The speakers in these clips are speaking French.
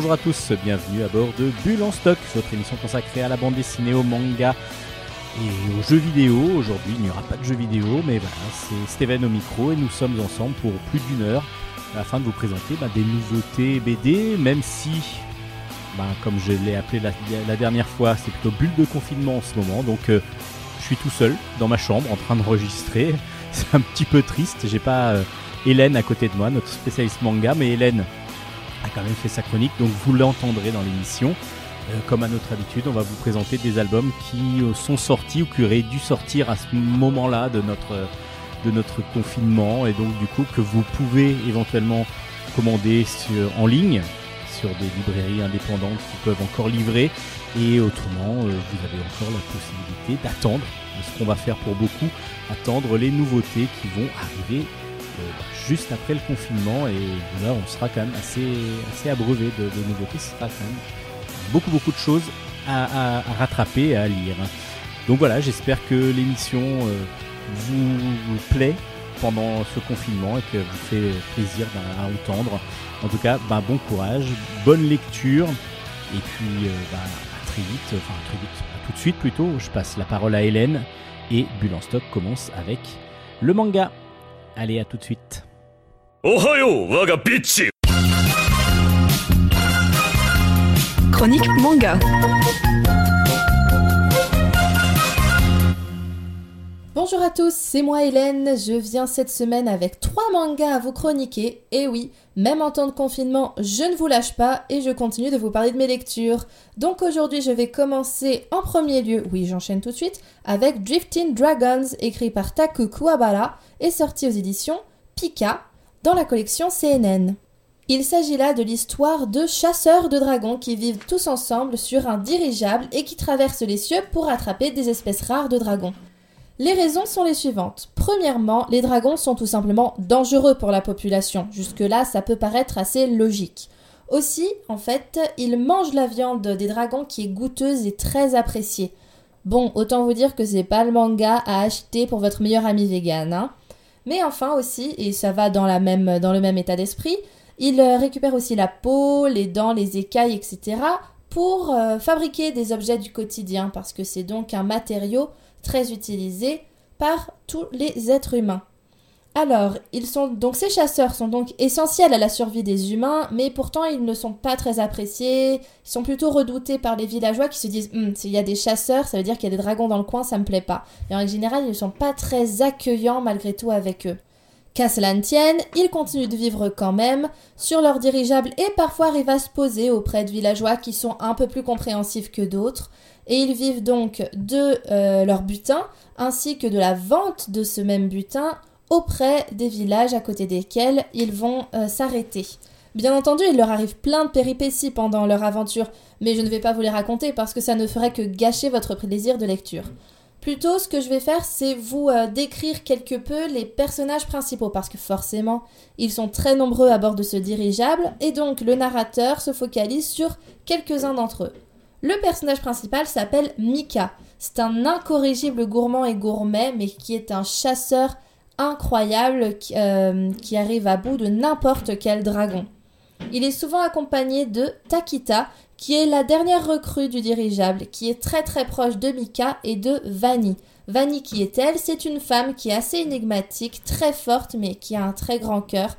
bonjour à tous, bienvenue à bord de Bulle en stock, votre émission consacrée à la bande dessinée, au manga et aux jeux vidéo. Aujourd'hui, il n'y aura pas de jeux vidéo, mais voilà, c'est Steven au micro et nous sommes ensemble pour plus d'une heure afin de vous présenter bah, des nouveautés BD, même si, bah, comme je l'ai appelé la, dernière fois, c'est plutôt bulle de confinement en ce moment, donc euh, je suis tout seul dans ma chambre en train d'enregistrer. C'est un petit peu triste, j'ai pas euh, Hélène à côté de moi, notre spécialiste manga, mais Hélène a quand même fait sa chronique, donc vous l'entendrez dans l'émission. Euh, comme à notre habitude, on va vous présenter des albums qui euh, sont sortis ou qui auraient dû sortir à ce moment-là de notre, de notre confinement et donc du coup que vous pouvez éventuellement commander en ligne sur des librairies indépendantes qui peuvent encore livrer et autrement euh, vous avez encore la possibilité d'attendre ce qu'on va faire pour beaucoup, attendre les nouveautés qui vont arriver juste après le confinement et là on sera quand même assez, assez abreuvé de, de nouveautés, ce sera quand même beaucoup beaucoup de choses à, rattraper et à lire. Donc voilà, j'espère que l'émission euh, vous, plaît pendant ce confinement et que vous fait plaisir à entendre. En tout cas, bah, bon courage, bonne lecture et puis euh, bah, à très vite, enfin très vite, à tout de suite plutôt. Je passe la parole à Hélène et Bulle en stock commence avec le manga. Allez, à tout de suite. chronique manga. Bonjour à tous, c'est moi Hélène, je viens cette semaine avec trois mangas à vous chroniquer, et oui, même en temps de confinement, je ne vous lâche pas et je continue de vous parler de mes lectures. Donc aujourd'hui je vais commencer en premier lieu, oui j'enchaîne tout de suite, avec Drifting Dragons, écrit par Taku Kuwabara et sorti aux éditions Pika, dans la collection CNN. Il s'agit là de l'histoire de chasseurs de dragons qui vivent tous ensemble sur un dirigeable et qui traversent les cieux pour attraper des espèces rares de dragons. Les raisons sont les suivantes. Premièrement, les dragons sont tout simplement dangereux pour la population. Jusque-là, ça peut paraître assez logique. Aussi, en fait, ils mangent la viande des dragons qui est goûteuse et très appréciée. Bon, autant vous dire que c'est pas le manga à acheter pour votre meilleur ami vegan, hein. Mais enfin aussi, et ça va dans, le même état d'esprit, il euh, récupère aussi la peau, les dents, les écailles, etc. pour euh, fabriquer des objets du quotidien parce que c'est donc un matériau très utilisé par tous les êtres humains. Alors, ils sont donc ces chasseurs sont donc essentiels à la survie des humains, mais pourtant ils ne sont pas très appréciés. Ils sont plutôt redoutés par les villageois qui se disent hum, s'il y a des chasseurs, ça veut dire qu'il y a des dragons dans le coin, ça me plaît pas. Et en général, ils ne sont pas très accueillants malgré tout avec eux. Qu'à cela ne tienne, ils continuent de vivre quand même sur leur dirigeable et parfois arrivent à se poser auprès de villageois qui sont un peu plus compréhensifs que d'autres. Et ils vivent donc de euh, leur butin ainsi que de la vente de ce même butin auprès des villages à côté desquels ils vont euh, s'arrêter. Bien entendu, il leur arrive plein de péripéties pendant leur aventure, mais je ne vais pas vous les raconter parce que ça ne ferait que gâcher votre plaisir de lecture. Plutôt, ce que je vais faire, c'est vous euh, décrire quelque peu les personnages principaux, parce que forcément, ils sont très nombreux à bord de ce dirigeable, et donc le narrateur se focalise sur quelques-uns d'entre eux. Le personnage principal s'appelle Mika. C'est un incorrigible gourmand et gourmet, mais qui est un chasseur incroyable qui, euh, qui arrive à bout de n'importe quel dragon. Il est souvent accompagné de Takita, qui est la dernière recrue du dirigeable, qui est très très proche de Mika et de Vanny. Vanny qui est-elle C'est une femme qui est assez énigmatique, très forte, mais qui a un très grand cœur,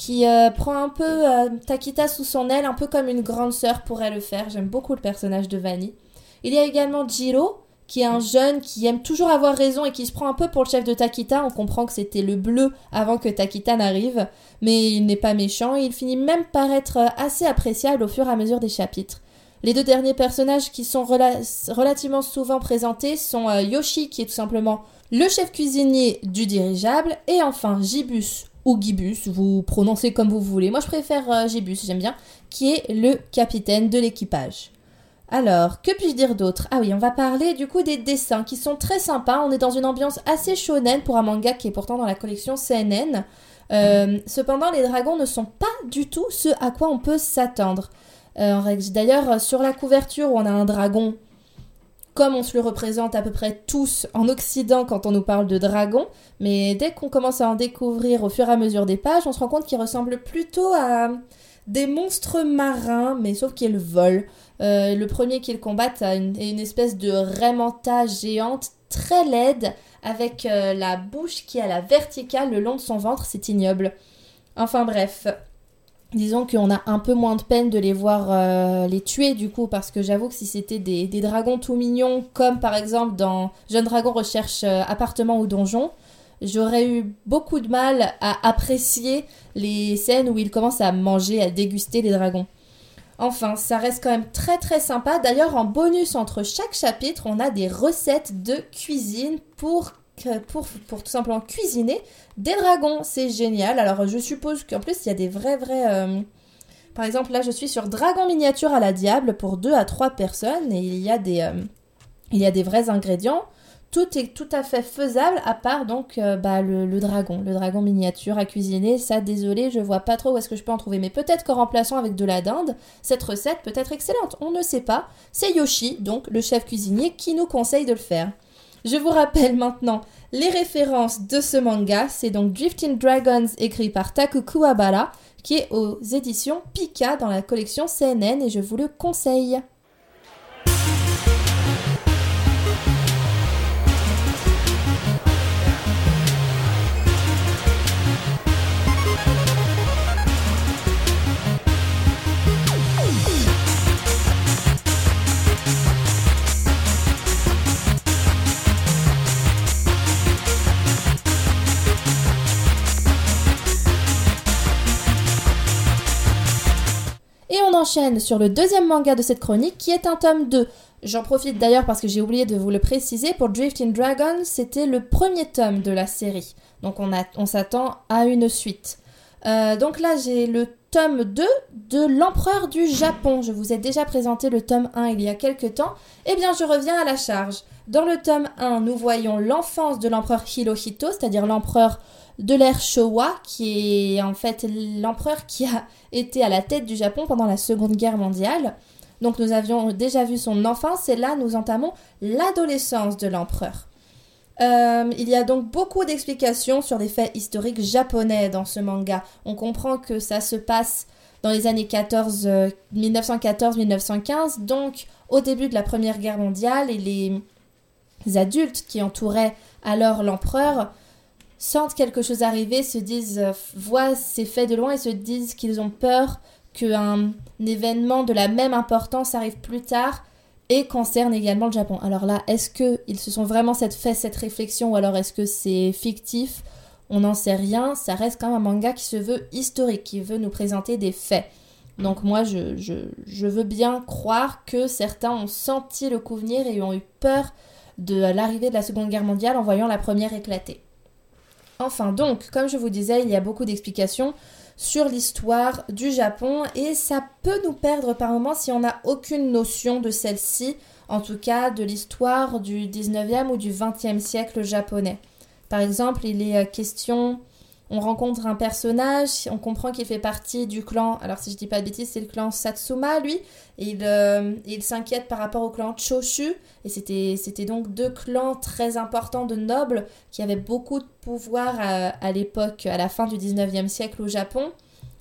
qui euh, prend un peu euh, Takita sous son aile, un peu comme une grande sœur pourrait le faire. J'aime beaucoup le personnage de Vanny. Il y a également Jiro, qui est un jeune qui aime toujours avoir raison et qui se prend un peu pour le chef de Takita. On comprend que c'était le bleu avant que Takita n'arrive, mais il n'est pas méchant et il finit même par être assez appréciable au fur et à mesure des chapitres. Les deux derniers personnages qui sont relativement souvent présentés sont euh, Yoshi, qui est tout simplement le chef cuisinier du dirigeable, et enfin Gibus Gibus, vous prononcez comme vous voulez. Moi je préfère euh, Gibus, j'aime bien, qui est le capitaine de l'équipage. Alors, que puis-je dire d'autre? Ah oui, on va parler du coup des dessins qui sont très sympas. On est dans une ambiance assez shonen pour un manga qui est pourtant dans la collection CNN. Euh, cependant, les dragons ne sont pas du tout ce à quoi on peut s'attendre. Euh, d'ailleurs, sur la couverture, on a un dragon comme on se le représente à peu près tous en Occident quand on nous parle de dragon, mais dès qu'on commence à en découvrir au fur et à mesure des pages, on se rend compte qu'il ressemble plutôt à des monstres marins, mais sauf qu'ils volent. Euh, le premier qu'ils combattent a une, espèce de raimanta géante très laide avec euh, la bouche qui à la verticale le long de son ventre, c'est ignoble. Enfin bref, disons qu'on a un peu moins de peine de les voir euh, les tuer du coup, parce que j'avoue que si c'était des, dragons tout mignons, comme par exemple dans Jeune Dragon recherche euh, appartement ou donjon, j'aurais eu beaucoup de mal à apprécier les scènes où ils commencent à manger, à déguster les dragons. Enfin, ça reste quand même très très sympa. D'ailleurs, en bonus entre chaque chapitre, on a des recettes de cuisine pour, pour, pour tout simplement cuisiner des dragons. C'est génial. Alors, je suppose qu'en plus, il y a des vrais vrais... Euh, par exemple, là, je suis sur dragon miniature à la diable pour 2 à 3 personnes et il y a des, euh, il y a des vrais ingrédients tout est tout à fait faisable à part donc euh, bah, le, dragon, le dragon miniature à cuisiner. Ça, désolé, je vois pas trop où est-ce que je peux en trouver. Mais peut-être qu'en remplaçant avec de la dinde, cette recette peut être excellente. On ne sait pas. C'est Yoshi, donc le chef cuisinier, qui nous conseille de le faire. Je vous rappelle maintenant les références de ce manga. C'est donc Drifting Dragons écrit par Taku Kuwabara, qui est aux éditions Pika dans la collection CNN et je vous le conseille. Enchaîne sur le deuxième manga de cette chronique qui est un tome 2. J'en profite d'ailleurs parce que j'ai oublié de vous le préciser, pour Drifting Dragon, c'était le premier tome de la série. Donc on, on s'attend à une suite. Euh, donc là j'ai le tome 2 de l'empereur du Japon. Je vous ai déjà présenté le tome 1 il y a quelques temps. Eh bien je reviens à la charge. Dans le tome 1, nous voyons l'enfance de l'empereur Hirohito, c'est-à-dire l'empereur de l'ère Showa, qui est en fait l'empereur qui a été à la tête du Japon pendant la Seconde Guerre mondiale. Donc nous avions déjà vu son enfance et là nous entamons l'adolescence de l'empereur. Euh, il y a donc beaucoup d'explications sur des faits historiques japonais dans ce manga. On comprend que ça se passe dans les années 14, 1914-1915, euh, donc au début de la Première Guerre mondiale, et les adultes qui entouraient alors l'empereur sentent quelque chose arriver, se disent, euh, voient ces faits de loin et se disent qu'ils ont peur qu'un événement de la même importance arrive plus tard et concerne également le Japon. Alors là, est-ce qu'ils se sont vraiment fait cette réflexion ou alors est-ce que c'est fictif? On n'en sait rien. Ça reste quand même un manga qui se veut historique, qui veut nous présenter des faits. Donc moi, je, je, je veux bien croire que certains ont senti le coup venir et ont eu peur de l'arrivée de la Seconde Guerre mondiale en voyant la première éclater. Enfin donc, comme je vous disais, il y a beaucoup d'explications sur l'histoire du Japon et ça peut nous perdre par moments si on n'a aucune notion de celle-ci, en tout cas de l'histoire du 19e ou du 20e siècle japonais. Par exemple, il est euh, question on rencontre un personnage, on comprend qu'il fait partie du clan, alors si je dis pas de bêtises, c'est le clan Satsuma, lui, et il, euh, il s'inquiète par rapport au clan Choshu, et c'était, donc deux clans très importants de nobles qui avaient beaucoup de pouvoir à, l'époque, à la fin du 19e siècle au Japon,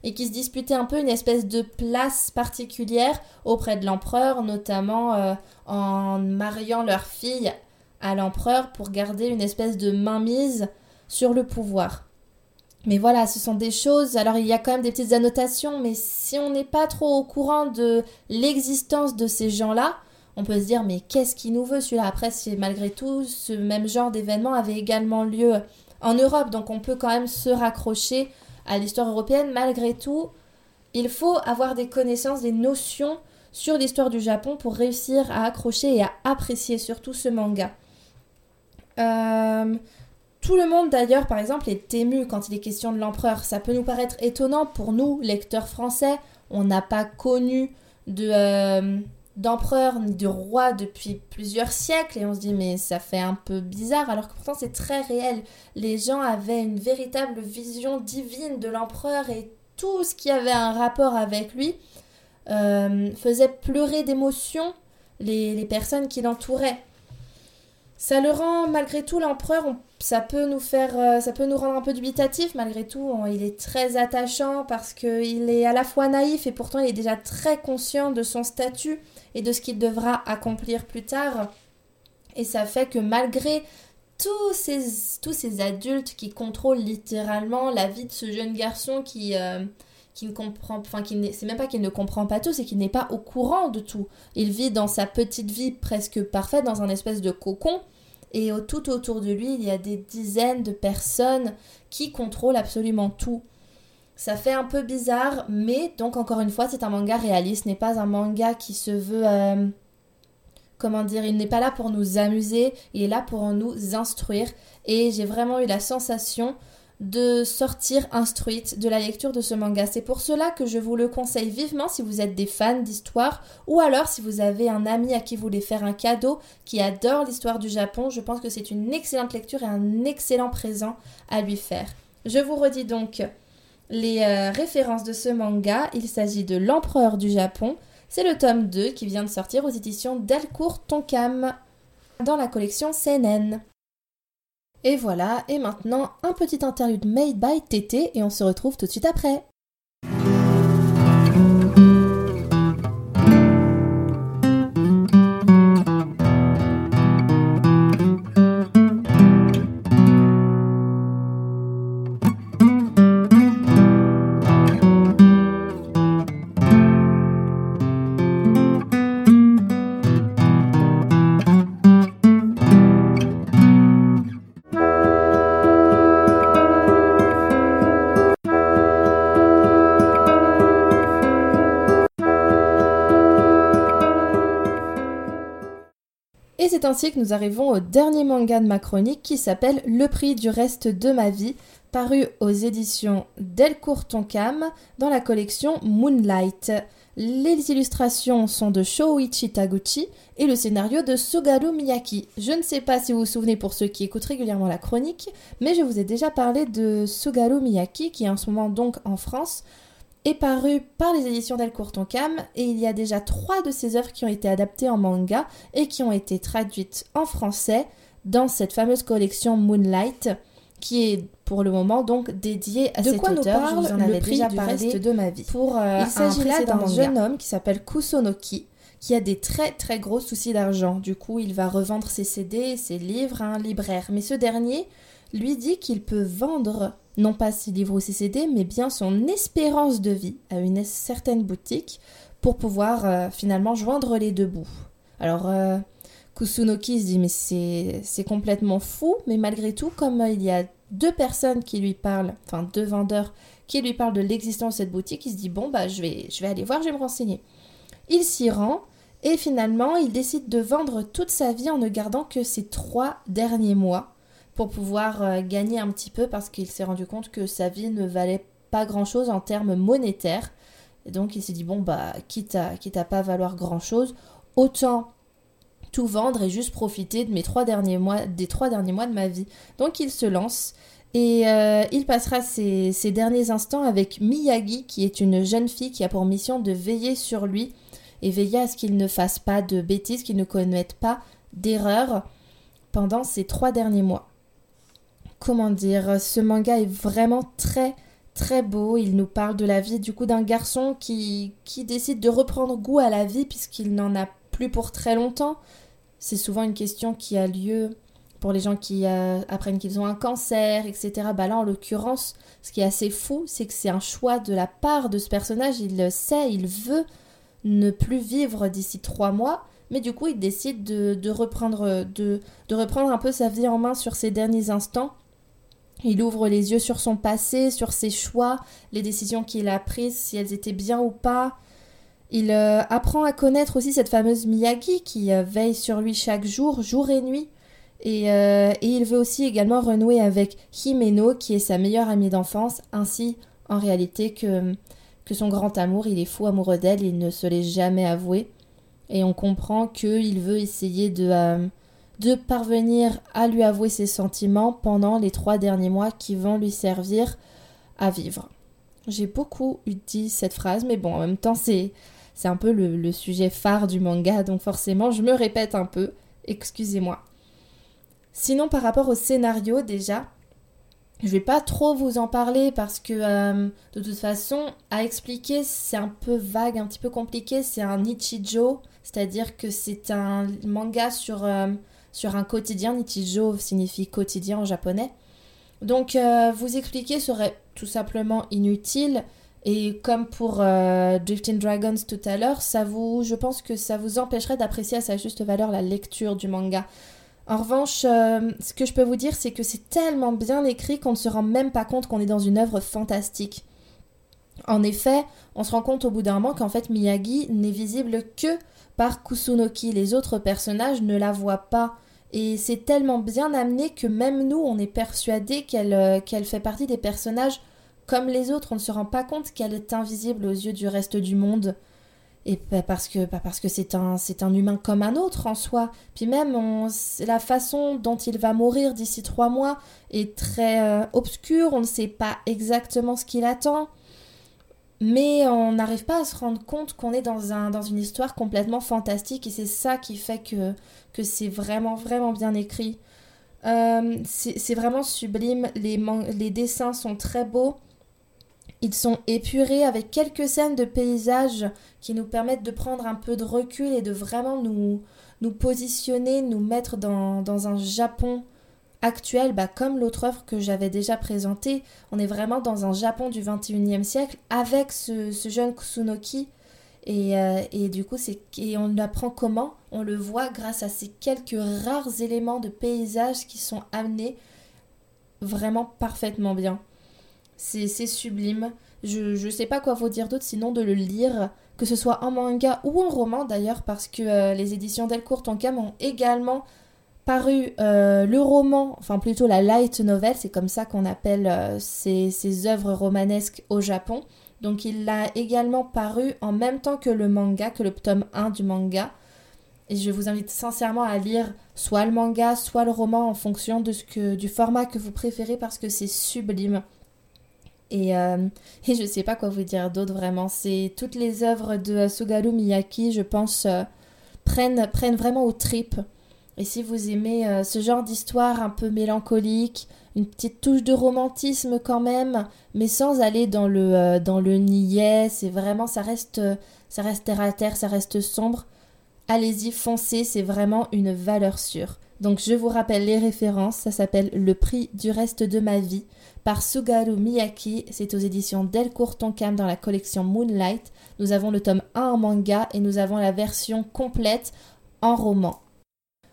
et qui se disputaient un peu une espèce de place particulière auprès de l'empereur, notamment euh, en mariant leur fille à l'empereur pour garder une espèce de mainmise sur le pouvoir. Mais voilà, ce sont des choses. Alors il y a quand même des petites annotations, mais si on n'est pas trop au courant de l'existence de ces gens-là, on peut se dire mais qu'est-ce qui nous veut celui-là? Après, malgré tout, ce même genre d'événement avait également lieu en Europe, donc on peut quand même se raccrocher à l'histoire européenne. Malgré tout, il faut avoir des connaissances, des notions sur l'histoire du Japon pour réussir à accrocher et à apprécier surtout ce manga. Euh, tout le monde d'ailleurs, par exemple, est ému quand il est question de l'empereur. Ça peut nous paraître étonnant pour nous, lecteurs français. On n'a pas connu euh, d'empereur ni de roi depuis plusieurs siècles et on se dit mais ça fait un peu bizarre alors que pourtant c'est très réel. Les gens avaient une véritable vision divine de l'empereur et tout ce qui avait un rapport avec lui euh, faisait pleurer d'émotion les personnes qui l'entouraient. Ça le rend malgré tout l'empereur, ça peut nous faire, euh, ça peut nous rendre un peu dubitatif malgré tout. Il est très attachant parce qu'il est à la fois naïf et pourtant il est déjà très conscient de son statut et de ce qu'il devra accomplir plus tard. Et ça fait que malgré tous ces, tous ces adultes qui contrôlent littéralement la vie de ce jeune garçon qui, euh, qui ne comprend, enfin, qui c'est même pas qu'il ne comprend pas tout, c'est qu'il n'est pas au courant de tout. Il vit dans sa petite vie presque parfaite, dans un espèce de cocon et tout autour de lui, il y a des dizaines de personnes qui contrôlent absolument tout. Ça fait un peu bizarre, mais donc encore une fois, c'est un manga réaliste, n'est pas un manga qui se veut... Euh, comment dire, il n'est pas là pour nous amuser, il est là pour nous instruire. Et j'ai vraiment eu la sensation de sortir instruite de la lecture de ce manga. C'est pour cela que je vous le conseille vivement si vous êtes des fans d'histoire ou alors si vous avez un ami à qui vous voulez faire un cadeau qui adore l'histoire du Japon. Je pense que c'est une excellente lecture et un excellent présent à lui faire. Je vous redis donc les euh, références de ce manga. Il s'agit de L'Empereur du Japon. C'est le tome 2 qui vient de sortir aux éditions Delcourt Tonkam dans la collection CNN. Et voilà, et maintenant un petit interlude made by TT et on se retrouve tout de suite après. Ainsi que nous arrivons au dernier manga de ma chronique qui s'appelle Le prix du reste de ma vie, paru aux éditions Delcourt Tonkam dans la collection Moonlight. Les illustrations sont de Shoichi Taguchi et le scénario de Sugaru Miyaki. Je ne sais pas si vous vous souvenez pour ceux qui écoutent régulièrement la chronique, mais je vous ai déjà parlé de Sugaru Miyaki qui est en ce moment donc en France est paru par les éditions Delcourt Tonkam et il y a déjà trois de ses œuvres qui ont été adaptées en manga et qui ont été traduites en français dans cette fameuse collection Moonlight qui est pour le moment donc dédiée à de cet quoi auteur. Nous parle Je vous en avais déjà parlé de ma vie. Pour, euh, il s'agit là d'un jeune homme qui s'appelle Kusonoki qui a des très très gros soucis d'argent. Du coup, il va revendre ses CD et ses livres à un libraire. Mais ce dernier lui dit qu'il peut vendre non pas ses livres ou ses CD, mais bien son espérance de vie à une certaine boutique pour pouvoir euh, finalement joindre les deux bouts. Alors, euh, Kusunoki se dit mais c'est complètement fou, mais malgré tout, comme il y a deux personnes qui lui parlent, enfin deux vendeurs qui lui parlent de l'existence de cette boutique, il se dit bon bah je vais, je vais aller voir, je vais me renseigner. Il s'y rend et finalement il décide de vendre toute sa vie en ne gardant que ses trois derniers mois pour pouvoir euh, gagner un petit peu parce qu'il s'est rendu compte que sa vie ne valait pas grand-chose en termes monétaires. Et donc il s'est dit, bon, bah, quitte à, quitte à pas valoir grand-chose, autant tout vendre et juste profiter des trois derniers mois de ma vie. Donc il se lance et euh, il passera ses, ses, derniers instants avec Miyagi, qui est une jeune fille qui a pour mission de veiller sur lui et veiller à ce qu'il ne fasse pas de bêtises, qu'il ne commette pas d'erreurs pendant ces trois derniers mois comment dire, ce manga est vraiment très très beau. Il nous parle de la vie du coup d'un garçon qui, qui décide de reprendre goût à la vie puisqu'il n'en a plus pour très longtemps. C'est souvent une question qui a lieu pour les gens qui euh, apprennent qu'ils ont un cancer, etc. Bah là, en l'occurrence, ce qui est assez fou, c'est que c'est un choix de la part de ce personnage. Il sait, il veut ne plus vivre d'ici trois mois, mais du coup, il décide de, reprendre, de reprendre un peu sa vie en main sur ses derniers instants il ouvre les yeux sur son passé, sur ses choix, les décisions qu'il a prises, si elles étaient bien ou pas. Il euh, apprend à connaître aussi cette fameuse Miyagi qui euh, veille sur lui chaque jour, jour et nuit. Et, euh, et, il veut aussi également renouer avec Himeno, qui est sa meilleure amie d'enfance, ainsi en réalité que, que son grand amour, il est fou amoureux d'elle, il ne se l'est jamais avoué. Et on comprend qu'il veut essayer de, de parvenir à lui avouer ses sentiments pendant les trois derniers mois qui vont lui servir à vivre. J'ai beaucoup dit cette phrase, mais bon, en même temps, c'est, un peu le, sujet phare du manga, donc forcément, je me répète un peu. Excusez-moi. Sinon, par rapport au scénario, déjà, je vais pas trop vous en parler parce que euh, de toute façon, à expliquer, c'est un peu vague, un petit peu compliqué. C'est un Nichijo, c'est-à-dire que c'est un manga sur, euh, sur un quotidien. Nichijo signifie quotidien en japonais. Donc, euh, vous expliquer serait tout simplement inutile. Et comme pour Drifting Dragons tout à l'heure, ça vous, je pense que ça vous empêcherait d'apprécier à sa juste valeur la lecture du manga. En revanche, euh, ce que je peux vous dire, c'est que c'est tellement bien écrit qu'on ne se rend même pas compte qu'on est dans une œuvre fantastique. En effet, on se rend compte au bout d'un moment qu'en fait Miyagi n'est visible que par Kusunoki. Les autres personnages ne la voient pas. Et c'est tellement bien amené que même nous, on est persuadé qu'elle euh, qu'elle fait partie des personnages comme les autres. On ne se rend pas compte qu'elle est invisible aux yeux du reste du monde et parce que parce que c'est un humain comme un autre en soi puis même la façon dont il va mourir d'ici trois mois est très euh, obscure on ne sait pas exactement ce qu'il attend mais on n'arrive pas à se rendre compte qu'on est dans un dans une histoire complètement fantastique et c'est ça qui fait que que c'est vraiment vraiment bien écrit. Euh, c'est vraiment sublime. Les dessins sont très beaux. Ils sont épurés avec quelques scènes de paysages qui nous permettent de prendre un peu de recul et de vraiment nous, nous positionner, nous mettre dans, dans un Japon actuel, bah, comme l'autre œuvre que j'avais déjà présentée. On est vraiment dans un Japon du 21e siècle avec ce, jeune Kusunoki. Et, euh, et du coup, et on apprend comment? On le voit grâce à ces quelques rares éléments de paysages qui sont amenés vraiment parfaitement bien. C'est sublime. Je ne sais pas quoi vous dire d'autre sinon de le lire, que ce soit en manga ou en roman d'ailleurs, parce que euh, les éditions Delcourt Tonkam ont également paru euh, le roman, enfin plutôt la light novel, c'est comme ça qu'on appelle euh, ces, œuvres romanesques au Japon. Donc il a également paru en même temps que le manga, que le tome 1 du manga. Et je vous invite sincèrement à lire soit le manga, soit le roman en fonction de ce que, du format que vous préférez parce que c'est sublime. Et, euh, et je sais pas quoi vous dire d'autre vraiment. C'est toutes les œuvres de Sugaru Miyake, je pense, euh, prennent, prennent vraiment aux tripes. Et si vous aimez euh, ce genre d'histoire un peu mélancolique, une petite touche de romantisme quand même, mais sans aller dans le, euh, dans le niais, c'est vraiment, ça reste, ça reste terre à terre, ça reste sombre. Allez-y, foncez, c'est vraiment une valeur sûre. Donc je vous rappelle les références, ça s'appelle Le prix du reste de ma vie par Sugaru Miyake. C'est aux éditions Delcourt Tonkam dans la collection Moonlight. Nous avons le tome 1 en manga et nous avons la version complète en roman.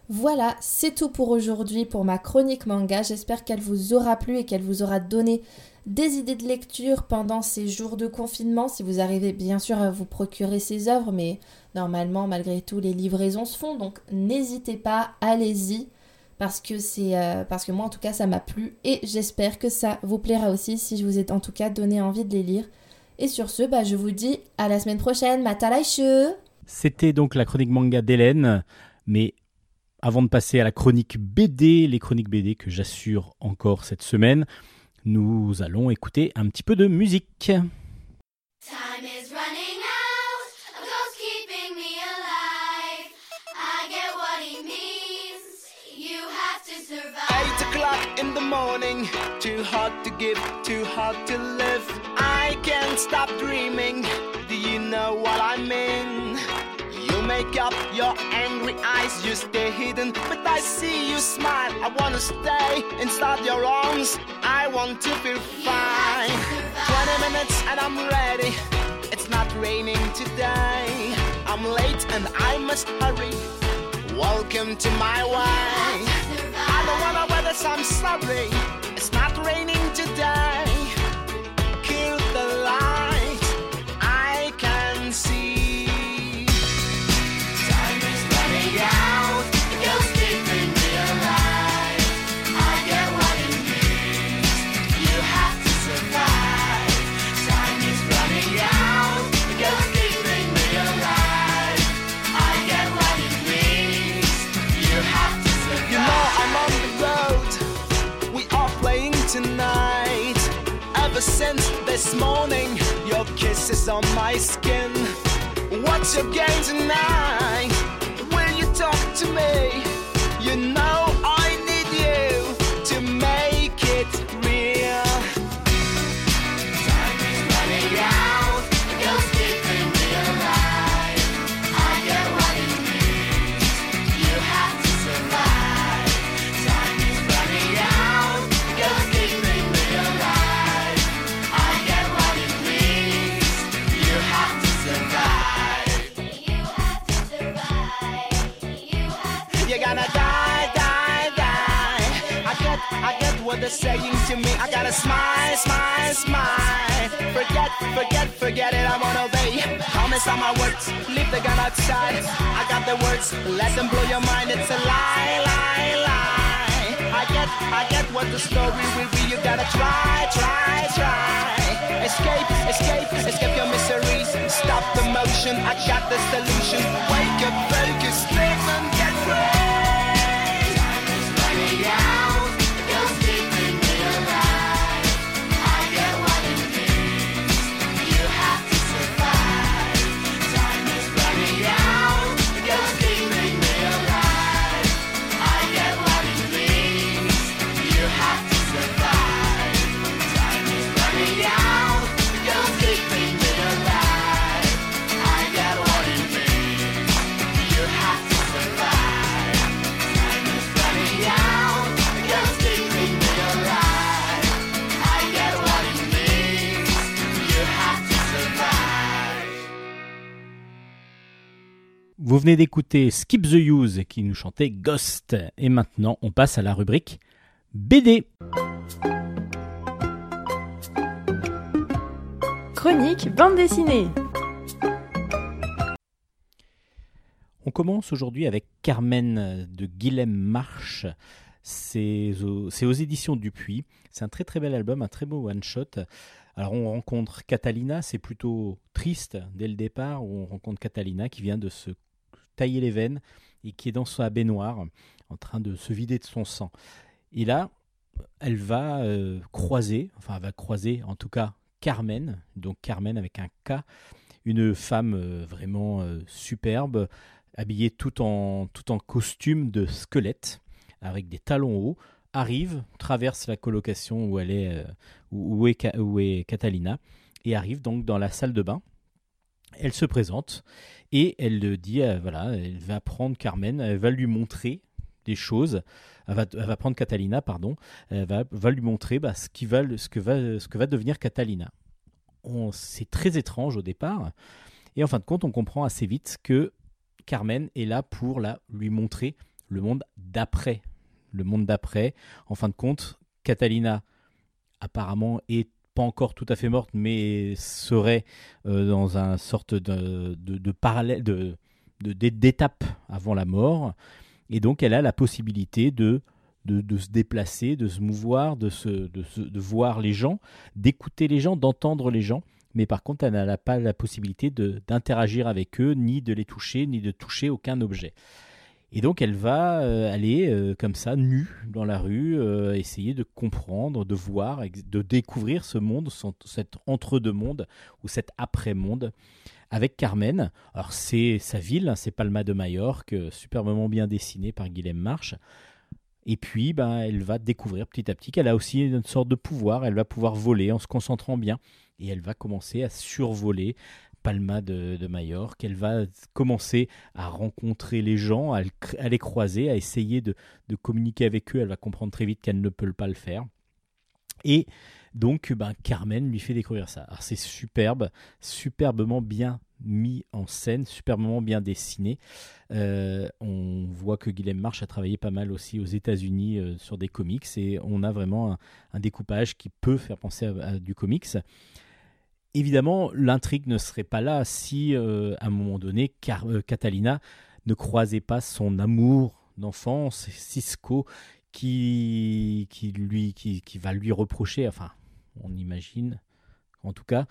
Voilà, c'est tout pour aujourd'hui pour ma chronique manga. J'espère qu'elle vous aura plu et qu'elle vous aura donné des idées de lecture pendant ces jours de confinement. Si vous arrivez bien sûr à vous procurer ces œuvres, mais normalement, malgré tout, les livraisons se font. Donc n'hésitez pas, allez-y parce que c'est euh, parce que moi en tout cas ça m'a plu et j'espère que ça vous plaira aussi si je vous ai en tout cas donné envie de les lire. Et sur ce, bah, je vous dis à la semaine prochaine. Matalaishu C'était donc la chronique manga d'Hélène, mais avant de passer à la chronique BD, les chroniques BD que j'assure encore cette semaine, nous allons écouter un petit peu de musique. in the morning. Too hard to give, too hard to live. I can't stop dreaming. Do you know what I mean? Make up your angry eyes, you stay hidden, but I see you smile. I wanna stay inside your arms. I want to feel fine. 20 minutes and I'm ready. It's not raining today. I'm late and I must hurry. Welcome to my way. I don't wanna this, I'm sorry. It's not raining today. This morning, your kisses on my skin. What's your game tonight? Saying to me. I gotta smile, smile, smile. Forget, forget, forget it. I won't obey. Promise on my words. Leave the gun outside. I got the words. Let them blow your mind. It's a lie, lie, lie. I get, I get what the story will be. You gotta try, try, try. Escape, escape, escape your miseries. Stop the motion. I got the solution. Wake up, focus, live and get free. Venez d'écouter Skip the Use qui nous chantait Ghost. Et maintenant, on passe à la rubrique BD. Chronique bande dessinée. On commence aujourd'hui avec Carmen de Guilhem March. C'est aux, aux éditions Dupuis. C'est un très très bel album, un très beau one-shot. Alors on rencontre Catalina, c'est plutôt triste dès le départ, où on rencontre Catalina qui vient de se tailler les veines et qui est dans sa baignoire en train de se vider de son sang. Et là, elle va euh, croiser, enfin elle va croiser en tout cas Carmen, donc Carmen avec un K, une femme euh, vraiment euh, superbe, habillée tout en, tout en costume de squelette, avec des talons hauts, arrive, traverse la colocation où, elle est, où, est, où est Catalina, et arrive donc dans la salle de bain. Elle se présente et elle le dit, euh, voilà, elle va prendre Carmen, elle va lui montrer des choses. Elle va, elle va prendre Catalina, pardon, elle va, va lui montrer bah, ce, qui va, ce, que va, ce que va devenir Catalina. C'est très étrange au départ, et en fin de compte, on comprend assez vite que Carmen est là pour la, lui montrer le monde d'après. Le monde d'après. En fin de compte, Catalina apparemment est pas encore tout à fait morte, mais serait euh, dans un sorte de, de, parallèle, de, d'étape avant la mort. Et donc, elle a la possibilité de, de, se déplacer, de se mouvoir, de, se, de, voir les gens, d'écouter les gens, d'entendre les gens. Mais par contre, elle n'a pas la possibilité d'interagir avec eux, ni de les toucher, ni de toucher aucun objet. Et donc, elle va euh, aller euh, comme ça, nue, dans la rue, euh, essayer de comprendre, de voir, de découvrir ce monde, cet entre-deux-mondes ou cet après-monde avec Carmen. Alors, c'est sa ville, hein, c'est Palma de Majorque, superbement bien dessiné par Guilhem March. Et puis, ben, elle va découvrir petit à petit qu'elle a aussi une sorte de pouvoir. Elle va pouvoir voler en se concentrant bien. Et elle va commencer à survoler Palma de, de Majorque. Elle va commencer à rencontrer les gens, à, le- à les croiser, à essayer de, communiquer avec eux. Elle va comprendre très vite qu'elle ne peut pas le faire. Et donc, ben, Carmen lui fait découvrir ça. Alors, c'est superbe, superbement bien mis en scène, superbement bien dessiné. Euh, on voit que Guilhem March a travaillé pas mal aussi aux États-Unis euh, sur des comics et on a vraiment un, un découpage qui peut faire penser à, à du comics. Évidemment, l'intrigue ne serait pas là si, euh, à un moment donné, euh, Catalina ne croisait pas son amour d'enfance, Cisco, qui, qui, lui, qui, va lui reprocher, enfin, on imagine, en tout cas,